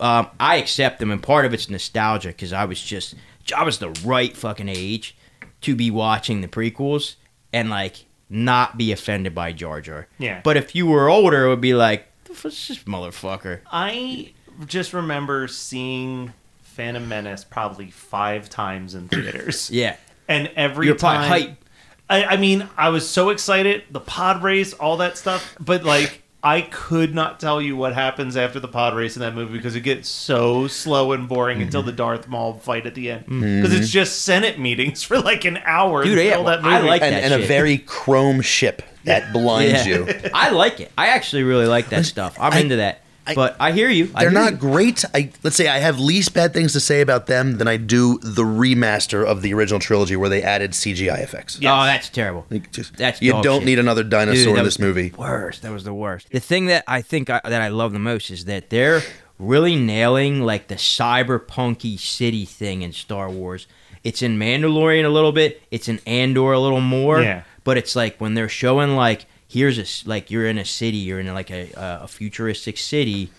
um, I accept them, and part of it's nostalgia because I was just I was the right fucking age to be watching the prequels and like not be offended by Jar Jar. Yeah. But if you were older, it would be like, what's this motherfucker? I just remember seeing Phantom Menace probably five times in theaters. Yeah. And every You're time, hype. I, I mean, I was so excited, the pod race, all that stuff, but like, I could not tell you what happens after the pod race in that movie because it gets so slow and boring until Mm-hmm. the Darth Maul fight at the end. Because it's just Senate meetings *laughs* for like an hour. Dude, yeah, middle of that I like and, that and a very chrome ship that blinds Yeah. you. *laughs* I like it. I actually really like that stuff. I'm I- into that. I- but I hear you. I They're hear not you. great. I let's say I have least bad things to say about them than I do the remaster of the original trilogy where they added CGI effects. Yes. Oh, that's terrible. Like, just- That's you dog don't shit. need another dinosaur Dude, in this movie. Worst. That was the worst. The thing that I think I, that I love the most is that they're really nailing like the cyberpunky city thing in Star Wars. It's in Mandalorian a little bit. It's in Andor a little more. Yeah. But it's like when they're showing like here's a like you're in a city, you're in like a a futuristic city,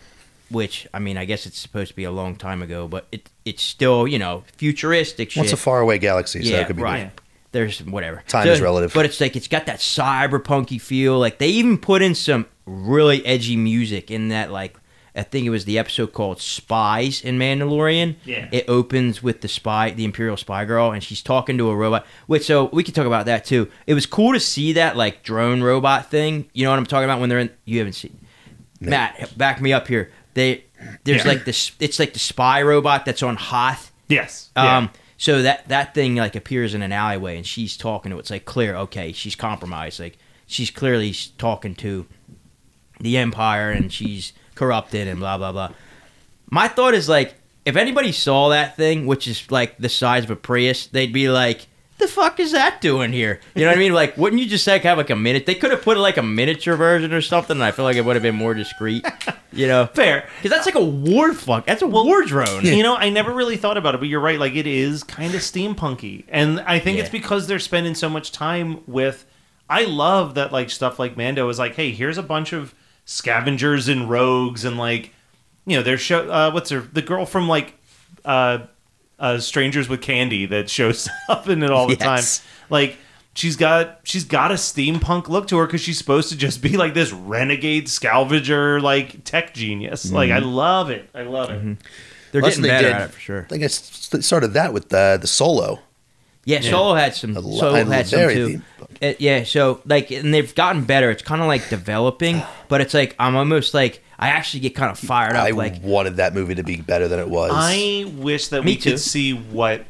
which I mean I guess it's supposed to be a long time ago, but it it's still you know futuristic shit. What's a faraway galaxy? So Yeah, it could be right. Yeah. There's whatever. Time is relative. But it's like it's got that cyberpunky feel. Like they even put in some really edgy music in that like I think it was the episode called Spies in Mandalorian. Yeah. It opens with the spy, the Imperial spy girl, and she's talking to a robot. Which so we could talk about that too. It was cool to see that like drone robot thing. You know what I'm talking about when they're in you haven't seen Matt, back me up here. They there's Yeah. like this it's like the spy robot that's on Hoth. Yes. Yeah. Um, so that that thing like appears in an alleyway, and she's talking to it. It's like clear, okay, she's compromised. Like she's clearly talking to the empire, and she's corrupted, and blah blah blah. My thought is like, if anybody saw that thing, which is like the size of a Prius, they'd be like, "The fuck is that doing here?" You know what I mean? Like, wouldn't you just like have like a minute? They could have put like a miniature version or something. And I feel like it would have been more discreet. You know, *laughs* Fair. because that's like a war fuck. That's a war drone. You know, I never really thought about it, but you're right. Like it is kind of steampunky, and I think it's Yeah. because they're spending so much time with. I love that like stuff like Mando is like, hey, here's a bunch of scavengers and rogues, and like, you know, there's show. Uh, what's her the girl from like, uh, uh, Strangers with Candy that shows *laughs* up in it all the Yes. time. Like she's got she's got a steampunk look to her because she's supposed to just be like this renegade scavenger like tech genius. Like I love it. I love it. They're Plus getting they better did- at it for sure. I think I s- started that with uh, the solo. Yeah, Solo had some. Lo- Solo had some too. deep. Uh, yeah, so like, and they've gotten better. It's kind of like developing, *sighs* but it's like I'm almost like I actually get kind of fired up. I like, wanted that movie to be better than it was. I wish that Me we too. could see what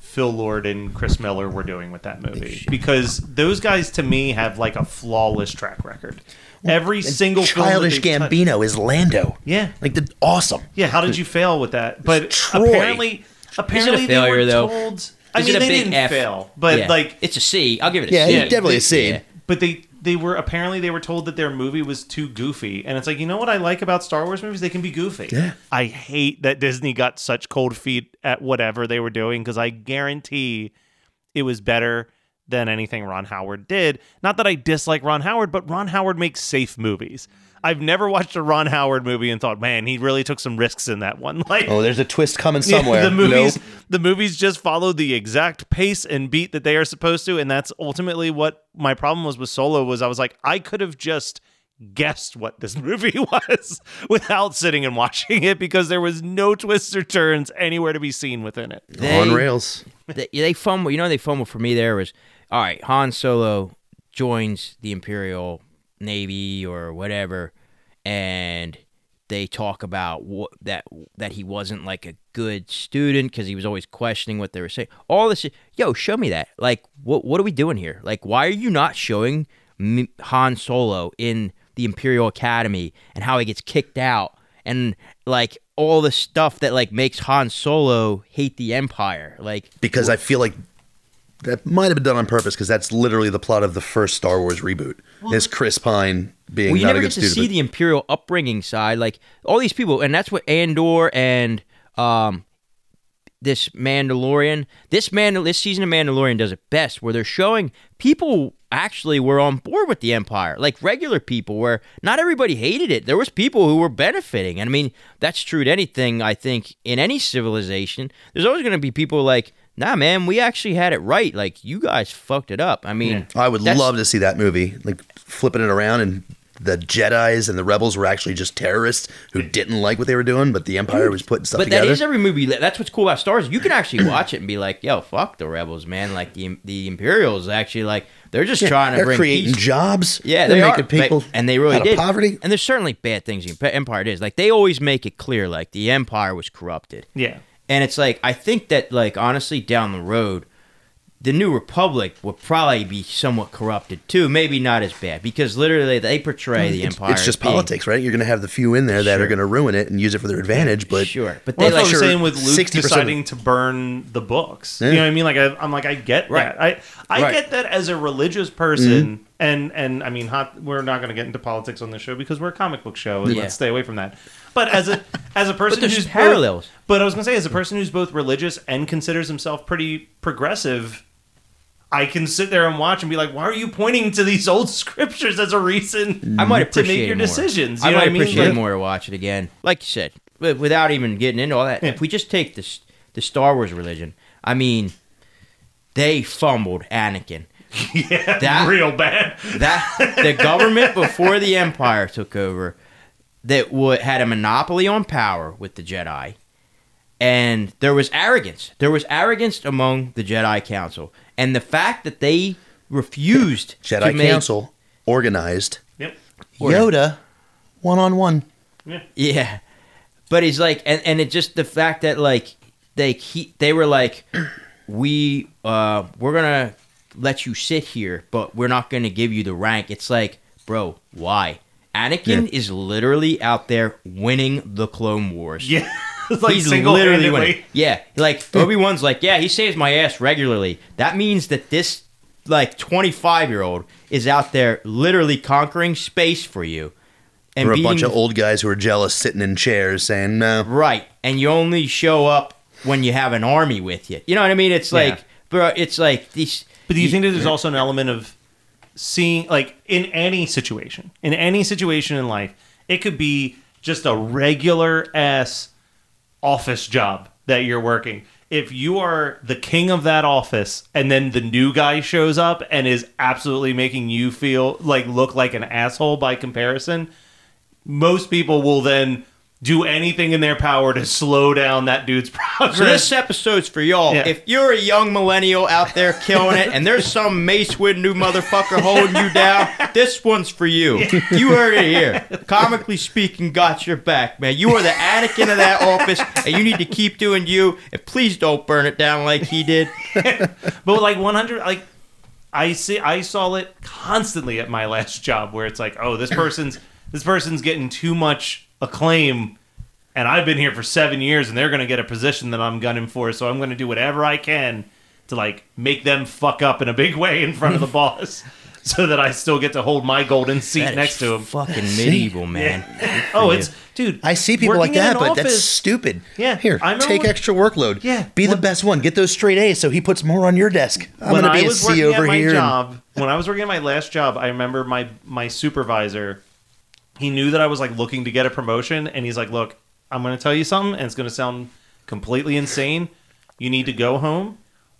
Phil Lord and Chris Miller were doing with that movie because those guys to me have like a flawless track record. Every And single childish they've touched- Gambino is Lando. Yeah. like the awesome. Yeah, how did you fail with that? But Troy. apparently, apparently they failure, were though? told. I Is mean, it a they big didn't F? fail, but yeah. like, it's a C. I'll give it a C. Yeah, Yeah, definitely they- a C. yeah. but they they were apparently they were told that their movie was too goofy, and it's like you know what I like about Star Wars movies? They can be goofy. Yeah. I hate that Disney got such cold feet at whatever they were doing because I guarantee it was better than anything Ron Howard did. Not that I dislike Ron Howard, but Ron Howard makes safe movies. I've never watched a Ron Howard movie and thought, man, he really took some risks in that one. *laughs* Like, Oh, there's a twist coming yeah, somewhere. the movies, Nope. the movies just follow the exact pace and beat that they are supposed to, and that's ultimately what my problem was with Solo. Was I was like, I could have just guessed what this *laughs* movie was without sitting and watching it because there was no twists or turns anywhere to be seen within it. They- on rails. they, they fumble. You know, they fumble for me. There was all right. Han Solo joins the Imperial Navy or whatever, and they talk about what, that that he wasn't like a good student because he was always questioning what they were saying. All this, yo, show me that. Like, what what are we doing here? Like, why are you not showing Han Solo in the Imperial Academy and how he gets kicked out and like all the stuff that like makes Han Solo hate the Empire? Like, because I feel like that might have been done on purpose because that's literally the plot of the first Star Wars reboot. is Chris Pine being well, you never get to see the imperial upbringing side, like all these people, and that's what Andor and um, this Mandalorian, this man, this season of Mandalorian does it best, where they're showing people actually were on board with the Empire, like regular people, where not everybody hated it. There was people who were benefiting, and I mean that's true to anything. I think in any civilization, there's always going to be people like. Nah, man, we actually had it right. Like you guys fucked it up. I mean, I would love to see that movie, like flipping it around and the Jedi's and the rebels were actually just terrorists who didn't like what they were doing, but the Empire was putting stuff But together. that is every movie. That's what's cool about Star Wars. You can actually *clears throat* watch it and be like, "Yo, fuck the rebels, man!" Like the the Imperials actually like they're just trying to they're bring creating peace. jobs. Yeah, they're they making are. people They- and they really out of did. poverty. And there's certainly bad things the Empire is. Like they always make it clear, like the Empire was corrupted. Yeah. And it's like I think that like honestly down the road, the New Republic will probably be somewhat corrupted too. Maybe not as bad because literally they portray the It's, Empire. it's just as being- politics, right? You're going to have the few in there that Sure. are going to ruin it and use it for their advantage, but sure, but they that's like what I'm sure saying with Luke 60% deciding to burn the books. Yeah. You know what I mean? Like I, I'm like I get Right. that. I I Right. get that as a religious person, mm-hmm. And and I mean, hot, we're not going to get into politics on this show because we're a comic book show, and Yeah. let's stay away from that. But as a *laughs* as a person there's who's parallels. Both, but I was going to say, as a person who's both religious and considers himself pretty progressive. I can sit there and watch and be like, "Why are you pointing to these old *laughs* scriptures as a reason I might to appreciate make your it more. decisions?" You I know might what I mean? appreciate Like- more to watch it again. Like you said, wi- without even getting into all that. Yeah. If we just take this the Star Wars religion, I mean, they fumbled Anakin. *laughs* yeah, That- real bad. That the government before the Empire took over, that would had a monopoly on power with the Jedi, and there was arrogance. There was arrogance among the Jedi Council, and the fact that they refused to Jedi make- Council organized Yep. Yoda one on one. Yeah, but he's like, and and it just the fact that like they he, they were like, we uh we're gonna let you sit here, but we're not gonna give you the rank. It's like, bro, why? Anakin is literally out there winning the Clone Wars. Yeah. *laughs* like He's literally winning. Yeah, like *laughs* Obi Wan's like, yeah, he saves my ass regularly. That means that this like 25 year old is out there literally conquering space for you, and Or a bunch of old guys who are jealous sitting in chairs saying, no. right, and you only show up when you have an army with you. You know what I mean? It's Yeah. like, bro, it's like these. But do you think that there's also an element of seeing, like, in any situation, in any situation in life, it could be just a regular ass office job that you're working. If you are the king of that office and then the new guy shows up and is absolutely making you feel like look like an asshole by comparison, most people will then do anything in their power to slow down that dude's *laughs* progress. So this episode's for y'all. Yeah. If you're a young millennial out there killing it, and there's some Mace Windu motherfucker holding you down, this one's for you. You heard it here. Comically speaking, got your back, man. You are the Anakin of that office, and you need to keep doing you. And please don't burn it down like he did. *laughs* But like 100, like I see, I saw it constantly at my last job, where it's like, oh, this person's this person's getting too much acclaim, and I've been here for seven years, and they're gonna get a position that I'm gunning for, so I'm gonna do whatever I can to like make them fuck up in a big way in front of the *laughs* boss, so that I still get to hold my golden seat That is next to him. Fucking *laughs* medieval, man. *laughs* Oh, it's dude. I see people like that, an but that's stupid. Yeah, Here, I remember take when- extra workload. Yeah, Be the best one. Get those straight A's so he puts more on your desk. I'm when going to I be a was C working over at my here. and- job, when I was working at my last job, I remember my my supervisor. He knew that I was like looking to get a promotion, and he's like, "Look, I'm going to tell you something, and it's going to sound completely insane. You need to go home,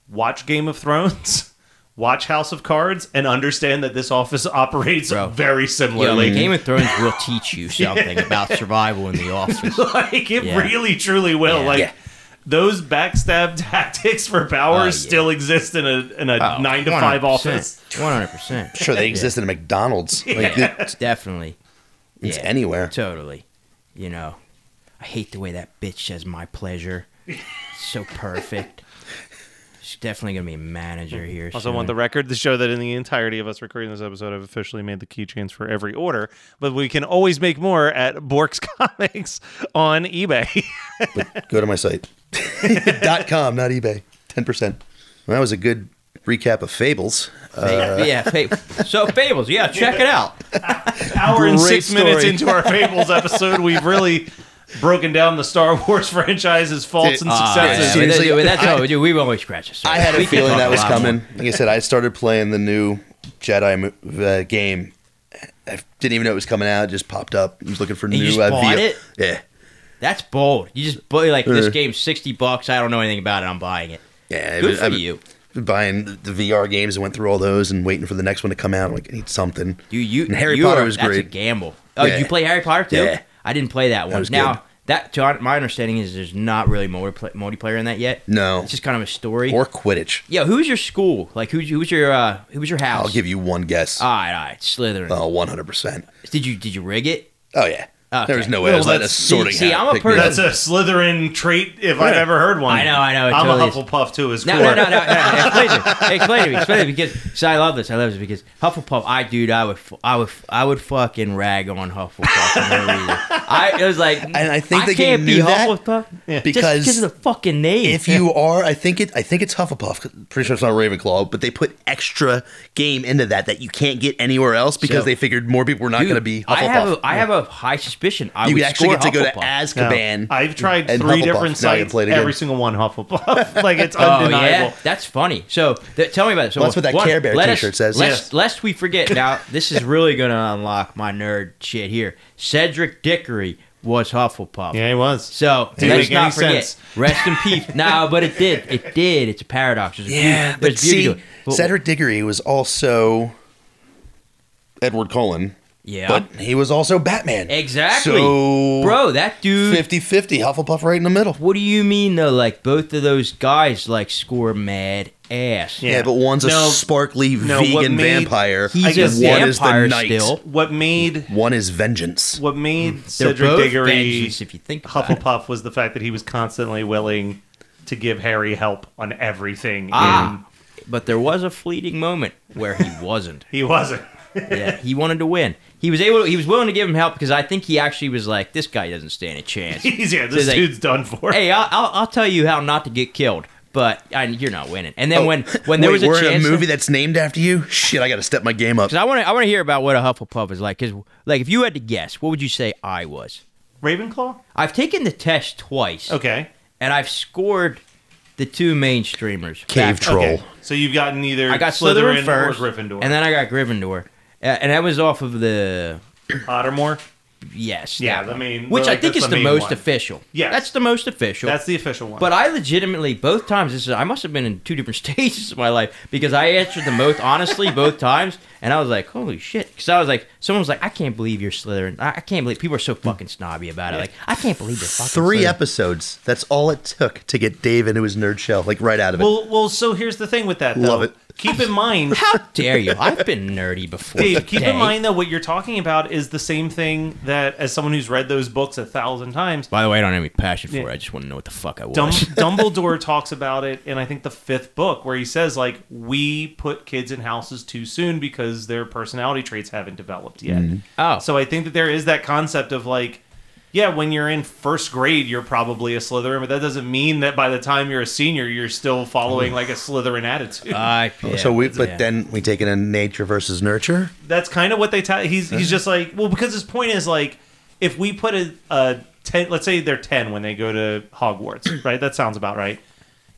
watch Game of Thrones." *laughs* Watch House of Cards and understand that this office *laughs* operates Bro. very Yo, similarly. Game of Thrones *laughs* will teach you something about survival in the office. like it Yeah. really truly will. Yeah. Like Yeah. those backstab tactics for power oh, yeah. still exist in a in a Oh, nine to five office. One hundred percent. Sure, they exist in a McDonald's. Like, Yeah. Definitely. It's Yeah. anywhere. Totally. You know, I hate the way that bitch says my pleasure. so perfect. She's definitely gonna be a manager mm-hmm. here. Also, soon. want the record to show that in the entirety of us recording this episode, I've officially made the keychains for every order. But we can always make more at Bork's *laughs* Comics on eBay. Go to my site. *laughs* *laughs* Dot com, not eBay. 10%. Well, that was a good recap of Fables. Fa- yeah, Fa- so Fables, yeah, check it out. *laughs* Hour and Great six minutes into our Fables episode, we've really broken down the Star Wars *laughs* franchise's faults and Ah, Uh, successes. yeah, Seriously, but that's I- all we do. We've always scratched the surface. I had a We feeling that was lot more. coming. Like I said, I started playing the new Jedi uh, game. I didn't even know it was coming out. It just popped up. I was looking for And you new just uh, bought VR it? Yeah. That's bold. You just buy like this Uh. game's sixty bucks. I don't know anything about it. I'm buying it. Yeah, Good I've for been- you. Buying the the VR games and went through all those and waiting for the next one to come out. I'm like, I need something. You you And Harry you Potter are- was that's great. a gamble. Oh, Yeah. you play Harry Potter too? Yeah. I didn't play that one. was now good. that to my understanding is there's not really multipla- multiplayer in that yet. No. It's just kind of a story. Or Quidditch. Yo, who's your school? Like who's who's your uh who's your house? I'll give you one guess. All right, all right. Slytherin. Oh, 100%. Did you did you rig it? Oh, yeah. Okay. There was no way I Well, was letting a sorting see, hat I'm a person- That's a Slytherin trait if I've ever heard one. I know, I know, I'm totally a is. Hufflepuff too. Is No, cool. no, no, no, no. Explain to me. Explain to me. Explain to me because so I love this. I love this because Hufflepuff. I dude, I would, f- I would, f- I would fucking rag on Hufflepuff for no reason. I it was like, And I think the can't game be knew that Hufflepuff just because because of the fucking name. if you are, I think it. I think it's Hufflepuff. 'cause Pretty sure it's not Ravenclaw, but they put extra game into that that you can't get anywhere else because So- they figured more people were not going to be Hufflepuff. I have, a, I have a high suspicion. I you would actually score get to go to Hufflepuff. No. Azkaban. I've tried and three Hufflepuff. different Now I sites. play again. Every single one Hufflepuff. *laughs* like it's Oh undeniable. yeah, that's funny. So th- tell me about it. So Well, that's what that one, Care Bear let us- t-shirt says. Lest, Yes. lest we forget. Now *laughs* this is really going to unlock my nerd shit here. Cedric Diggory was Hufflepuff. Yeah, he was. So Didn't let's make any not forget. sense. Rest in peace. *laughs* no, but it did. It did. It's a paradox. There's a yeah, beauty, but there's beauty see, to it. But- Cedric Diggory was also Edward Cullen, Yeah. but he was also Batman. exactly. So, Bro, that dude. 50-50, Hufflepuff right in the middle. What do you mean though? Like both of those guys like score mad ass. Yeah, Yeah. but one's a sparkly no, vegan made- vampire. He's I a guess one is the vampire knight. still. What made One is vengeance. what made. They're Cedric both Diggory vengeance if you think about it. Hufflepuff was the fact that he was constantly willing to give Harry help on everything. Ah, and but there was a fleeting moment where he wasn't. *laughs* he wasn't. Yeah, he wanted to win. He was able. To, he was willing to give him help because I think he actually was like, "This guy doesn't stand a chance." *laughs* He's yeah, this they- dude's done for. hey, I'll, I'll, I'll tell you how not to get killed, but I, you're not winning. And then Oh, when when there wait, was a we're chance, in a movie that's named after you. Shit, I got to step my game up. because I want to I want to hear about what a Hufflepuff is like. Because like, if you had to guess, what would you say I was? Ravenclaw. I've taken the test twice, Okay. and I've scored the two mainstreamers. Cave back- troll. Okay. So you've gotten either I got Slytherin, Slytherin, first, or Gryffindor. and then I got Gryffindor, Uh, and that was off of the Pottermore. yes, Yeah, that I mean, which like, I think is the the most one. official. Yeah, that's the most official. That's the official one. But I legitimately both times. This is I must have been in two different *laughs* stages of my life because I answered the most honestly both times, and I was like, "Holy shit!" Because I was like, someone was like, "I can't believe you're Slytherin." I, I can't believe people are so fucking snobby about it. Like, I can't believe they're fucking Three Slytherin. episodes. That's all it took to get Dave into his nerd shell, like right out of it. well, well. So here's the thing with that. Though. Love it. Keep in mind, How dare you? I've been nerdy before. Dave. Keep in mind though, what you're talking about is the same thing that, as someone who's read those books a thousand times, By the way, I don't have any passion for Yeah. it. I just want to know what the fuck I was. Dum- *laughs* Dumbledore talks about it in I think the fifth book, where he says like we put kids in houses too soon because their personality traits haven't developed yet. Mm-hmm. oh, So I think that there is that concept of like, yeah, when you're in first grade, you're probably a Slytherin, but that doesn't mean that by the time you're a senior, you're still following like a Slytherin attitude. I, yeah, *laughs* so we, but yeah. then we take it in nature versus nurture. That's kind of what they tell. He's he's just like, well, because his point is like, if we put a, a ten, let's say they're ten when they go to Hogwarts, *clears throat* right? That sounds about right.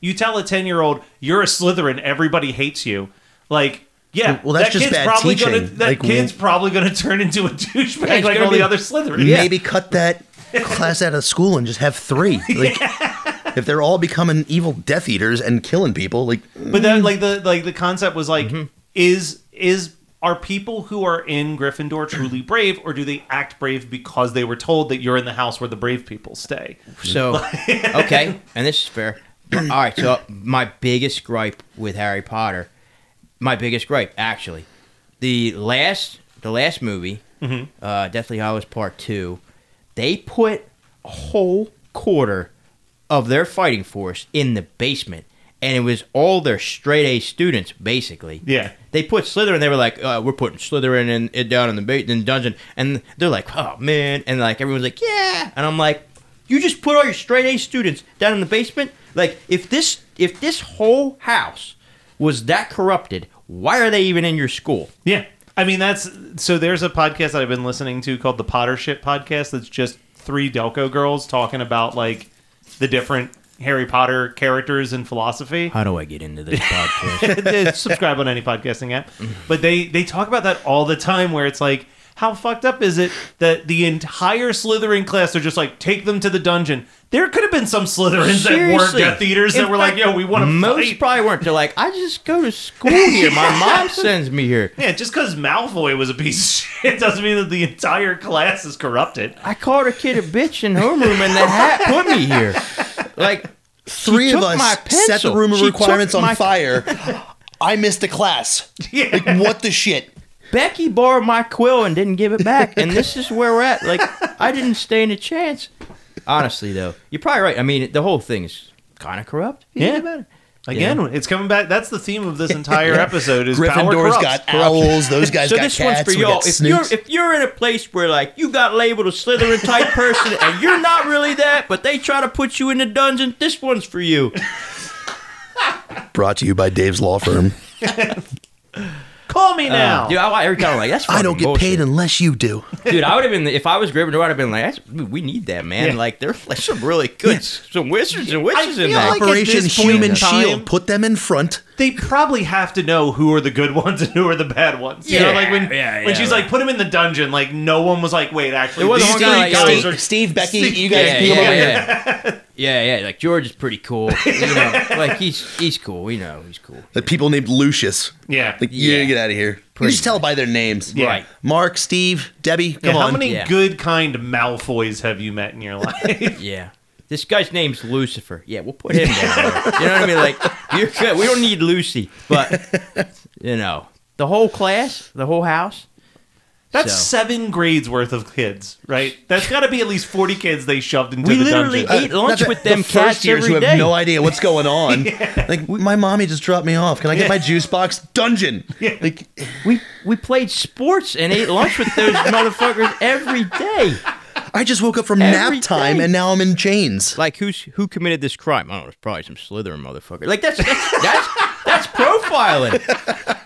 You tell a ten year old you're a Slytherin, everybody hates you, like. Yeah, Well, that's that just kid's bad probably teaching. Gonna, that Like, kid's probably going to turn into a *laughs* douchebag it's like all be- the other Slytherins. Maybe cut that class out of school and just have three. *laughs* Like, if they're all becoming evil Death Eaters and killing people, like But then, like the like the concept was like, Mm-hmm. is is are people who are in Gryffindor truly *clears throat* brave, or do they act brave because they were told that you're in the house where the brave people stay? So, *laughs* okay, and this is fair. *clears throat* All right, so my biggest gripe with Harry Potter, my biggest gripe actually, the last the last movie, uh, Deathly Hallows Part Two, they put a whole quarter of their fighting force in the basement, and it was all their straight A students basically. Yeah. They put Slytherin. They were like, uh, "We're putting Slytherin in it down in the ba- in the dungeon," and they're like, "Oh man!" And like everyone's like, "Yeah," and I'm like, "You just put all your straight A students down in the basement? Like, if this if this whole house was that corrupted, why are they even in your school?" Yeah. I mean, that's so. There's a podcast that I've been listening to called the Potter Shit Podcast. That's just three Delco girls talking about like the different Harry Potter characters and philosophy. How do I get into this podcast? *laughs* subscribe on any podcasting app. But they they talk about that all the time where it's like how fucked up is it that the entire Slytherin class are just like take them to the dungeon? There could have been some Slytherins that weren't Seriously. Death Eaters that In were like, fact, yo, we want to Most fight. probably weren't. They're like, I just go to school here. My mom *laughs* sends me here. yeah, just because Malfoy was a piece of *laughs* shit doesn't mean that the entire class is corrupted. I called a kid a bitch in homeroom, and the hat put me here. Like three of took us my set the pencil. room of She requirements on my- fire. *laughs* I missed a class. Yeah. Like what the shit? Becky borrowed my quill and didn't give it back, and this is where we're at. Like, I didn't stand a chance. Honestly, though, you're probably right. I mean, the whole thing is kind of corrupt. if you Yeah. think about it. Again, it's coming back. That's the theme of this *laughs* entire episode is power Gryffindor's corrupts. got owls. Those guys So got this cats. one's for we y'all. got If you're if you're in a place where like you got labeled a Slytherin type person and you're not really that, but they try to put you in the dungeon, this one's for you. Brought to you by Dave's Law Firm. *laughs* Call me uh, now. Dude, I, every time I'm like, that's I don't fucking get bullshit. paid unless you do. Dude, I would have been if I was Gryffindor. I'd have been like, That's, dude, we need that man. Yeah. Like, there's like some really good, some wizards and witches in feel there. like- at Operation this point in Human time- Shield. Put them in front. They probably have to know who are the good *laughs* ones and who are the bad ones. You know, Yeah, like when yeah, when she's right. like, put him in the dungeon. Like no one was like, wait, actually, It wasn't these three like, guys yo, are Steve, Becky, Steve- you guys yeah, yeah, yeah, yeah, yeah, yeah. Like George is pretty cool. *laughs* You know, like he's he's cool. We know he's cool. The people named Lucius. Yeah. Like, you Yeah. get out of here. You Pretty just tell by their names. Yeah. Right. Mark, Steve, Debbie, Yeah, come how on. many Yeah. good kind Malfoys have you met in your life? *laughs* Yeah. This guy's name's Lucifer. Yeah, we'll put him down there. You know what I mean? Like, you're good. We don't need Lucy, but you know, the whole class, the whole house. That's So- seven grades worth of kids, right? That's got to be at least forty kids they shoved into We the dungeon. We literally ate lunch Not the- with them the cats first years every who have day. no idea what's going on. *laughs* Like my mommy just dropped me off. Can I get my juice box? Dungeon. *laughs* Like We we played sports and ate lunch with those *laughs* motherfuckers every day. I just woke up from Every nap time day. and now I'm in chains. Like who's who committed this crime? I don't know. It's probably some Slytherin motherfucker. Like that's that's *laughs* that's, that's profiling.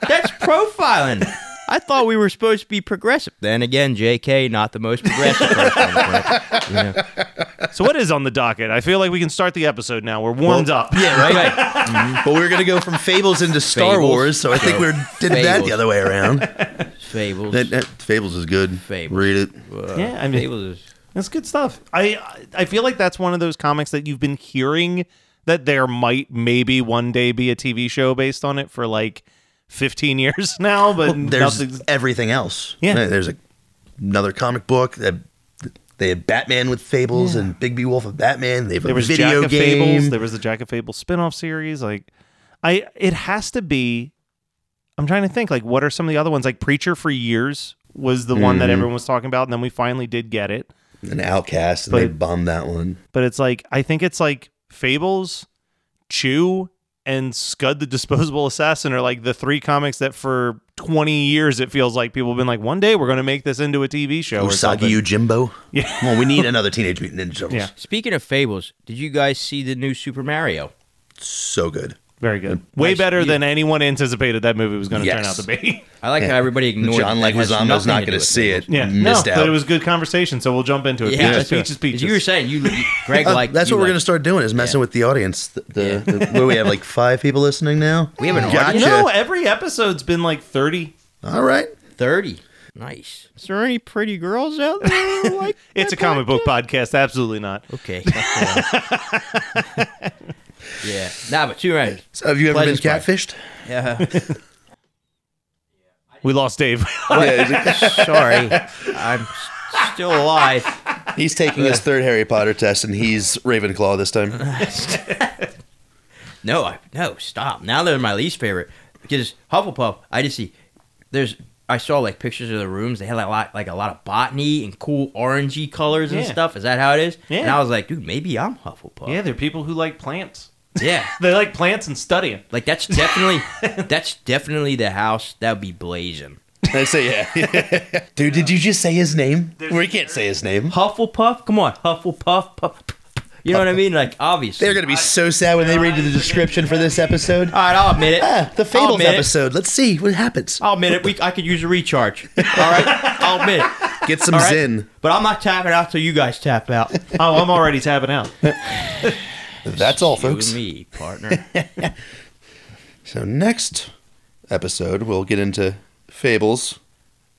That's profiling. I thought we were supposed to be progressive. Then again, J.K. not the most progressive person. on the planet. You know? so what is on the docket? I feel like we can start the episode now. We're warmed up. Yeah, right. Right. But we were gonna go from Fables into Star Fables. Wars, so I think we're did that Fables. the other way around. Fables. That, that- Fables is good. Fables. Read it. Uh, Yeah, I mean- Fables is That's good stuff. I I feel like that's one of those comics that you've been hearing that there might maybe one day be a TV show based on it for like 15 *laughs* years now, but There's nothing's everything else. Yeah. There's a, another comic book that they had Batman with Fables and Bigby Wolf of Batman. They have there a was video Jack of game. Fables, there was the Jack of Fables spin-off series like I it has to be I'm trying to think like what are some of the other ones like Preacher for years was the one that Mm-hmm. everyone was talking about and then we finally did get it. An Outcast, and they But- bombed that one. but it's like I think it's like Fables, Chew, and Scud the Disposable Assassin are like the three comics that for 20 years it feels like people have been like, one day we're going to make this into a TV show. or Usagi something. Yojimbo. *laughs* Yeah. Well, we need another Teenage Mutant Ninja Turtles. Yeah. Speaking of fables, did you guys see the new Super Mario? So good. Very good. Way better than anyone anticipated that movie was going to turn out Yes. to be. I like Yeah. how everybody ignored. John that has Leguizamo's nothing not to do going to with see it. fables. yeah. Missed no, out. but it was good conversation, so we'll jump into it. Yeah, peaches, let's do it. peaches, 'Cause peaches. You were saying you, you Greg Uh, like that's what we're like- going to start doing is messing Yeah. with the audience. The, the, the- what do we have? Like five people listening now. We have an Gotcha. audience? No, every episode's been like 30. All right. Thirty. Nice. Is there any pretty girls out there? who *laughs* like It's a that comic book podcast? podcast. Absolutely not. Okay. *laughs* yeah. Nah, but you're right. So have you ever been Pleasant surprise. catfished? Yeah. *laughs* We lost Dave. Oh, yeah, *laughs* Sorry, I'm s- still alive. he's taking his third Harry Potter test, and he's Ravenclaw this time. *laughs* No, I, no, stop. Now they're my least favorite because Hufflepuff. I just see there's. I saw like pictures of the rooms. They had like a lot, like a lot of botany and cool orangey colors and Yeah. stuff. Is that how it is? Yeah. And I was like, dude, maybe I'm Hufflepuff. yeah, they're people who like plants. Yeah. *laughs* They like plants and studying. Like that's definitely *laughs* that's definitely the house that would be blazing. I say yeah. *laughs* Dude, did you just say his name? We can't say his name. Hufflepuff, come on, Hufflepuff. Puff. You know what I mean? Like obviously. They're going to be so sad when they read the description for this episode. All right, I'll admit it. Ah, the I'll Fables admit it. episode. Let's see what happens. I'll admit it. We, I could use a recharge. All right, I'll admit it. Get some All right? Zen. But I'm not tapping out till you guys tap out. Oh, I'm already tapping out. That's all, You folks. and me, partner. *laughs* So next episode, we'll get into Fables.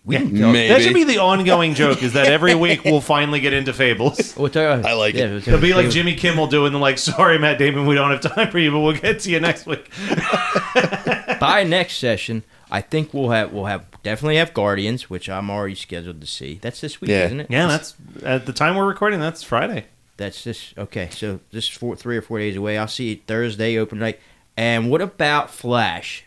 We can Maybe. That should be the ongoing joke is that every week we'll finally get into fables. *laughs* We'll talk- I like it. we'll It'll be like Jimmy Kimmel doing the like, sorry, Matt Damon, we don't have time for you, but we'll get to you next week. *laughs* By next session, I think we'll have we'll have definitely have Guardians, which I'm already scheduled to see. That's this week, Yeah. isn't it? Yeah, that's at the time we're recording, that's Friday. That's this. Okay, so this is four, three or four days away. I'll see it Thursday open night. And what about Flash?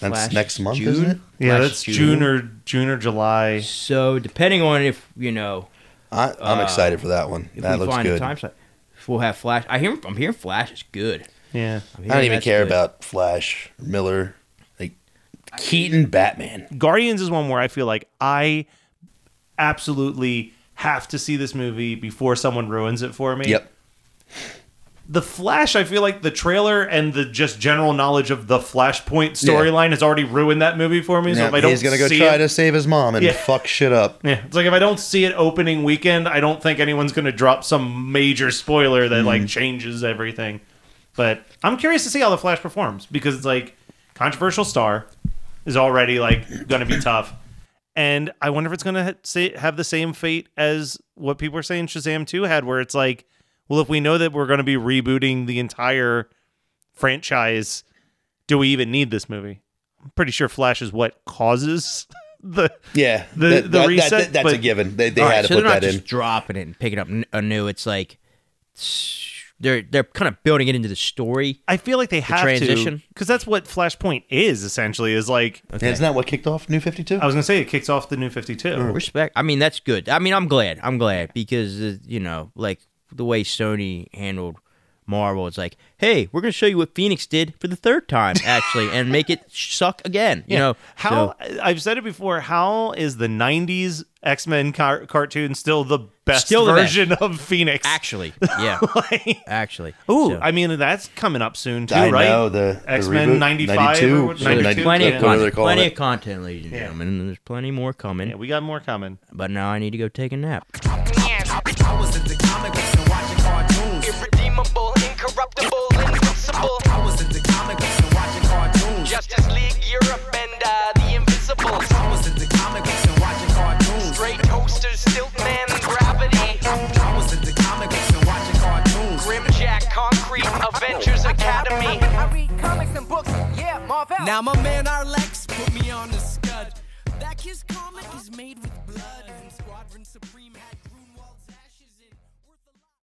That's Flash next month, June? isn't it? Yeah, Flash that's June or June or July. So depending on if you know I, I'm Uh, excited for that one. if That we looks find a good. time slot, if we'll have Flash. I hear I'm hearing Flash is good. Yeah. I'm I hearing don't even care good. about Flash, Miller, like Keaton, Batman. Guardians is one where I feel like I absolutely have to see this movie before someone ruins it for me. Yep. The Flash, I feel like the trailer and the just general knowledge of the Flashpoint storyline has already ruined that movie for me. so Yeah, if I don't he's gonna go see try it, to save his mom and Yeah. fuck shit up. Yeah, it's like if I don't see it opening weekend, I don't think anyone's going to drop some major spoiler that like mm-hmm. changes everything. But I'm curious to see how the Flash performs because it's like controversial star is already like going to be tough, and I wonder if it's going to ha- have the same fate as what people are saying Shazam 2 had, where it's like, well, if we know that we're going to be rebooting the entire franchise, do we even need this movie? I'm pretty sure Flash is what causes *laughs* the Yeah, The- that- the that- reset, that- that's a given. They, they had right, to so put they're not that just in. dropping it and picking up n- anew. It's like s- they're they're kind of building it into the story. I feel like they have transition? to because that's what Flashpoint is essentially. Is like And isn't that what kicked off New 52? I was gonna say, it kicks off the New Fifty Two. Respect. I mean, that's good. I mean, I'm glad. I'm glad because uh, you know, like the way Sony handled Marvel, it's like, hey, we're gonna show you what Phoenix did for the third time, *laughs* actually, and make it suck again. You know how so- I've said it before. How is the '90s X Men car- cartoon still the best Still the best. version of Phoenix? actually, *laughs* yeah, Like- actually. Ooh, So- I mean that's coming up soon too, I right? know the, the X-Men reboot, 95 92, or what- so 92? 90 plenty of Yeah. whatever they're content, plenty it. of content, ladies and Yeah. gentlemen, and there's plenty more coming. Yeah, we got more coming. But now I need to go take a nap. I was at Concrete, Avengers Academy. I read comics and books, yeah, Marvel. Now my man our Lex put me on the scud. That kid's comic is made with blood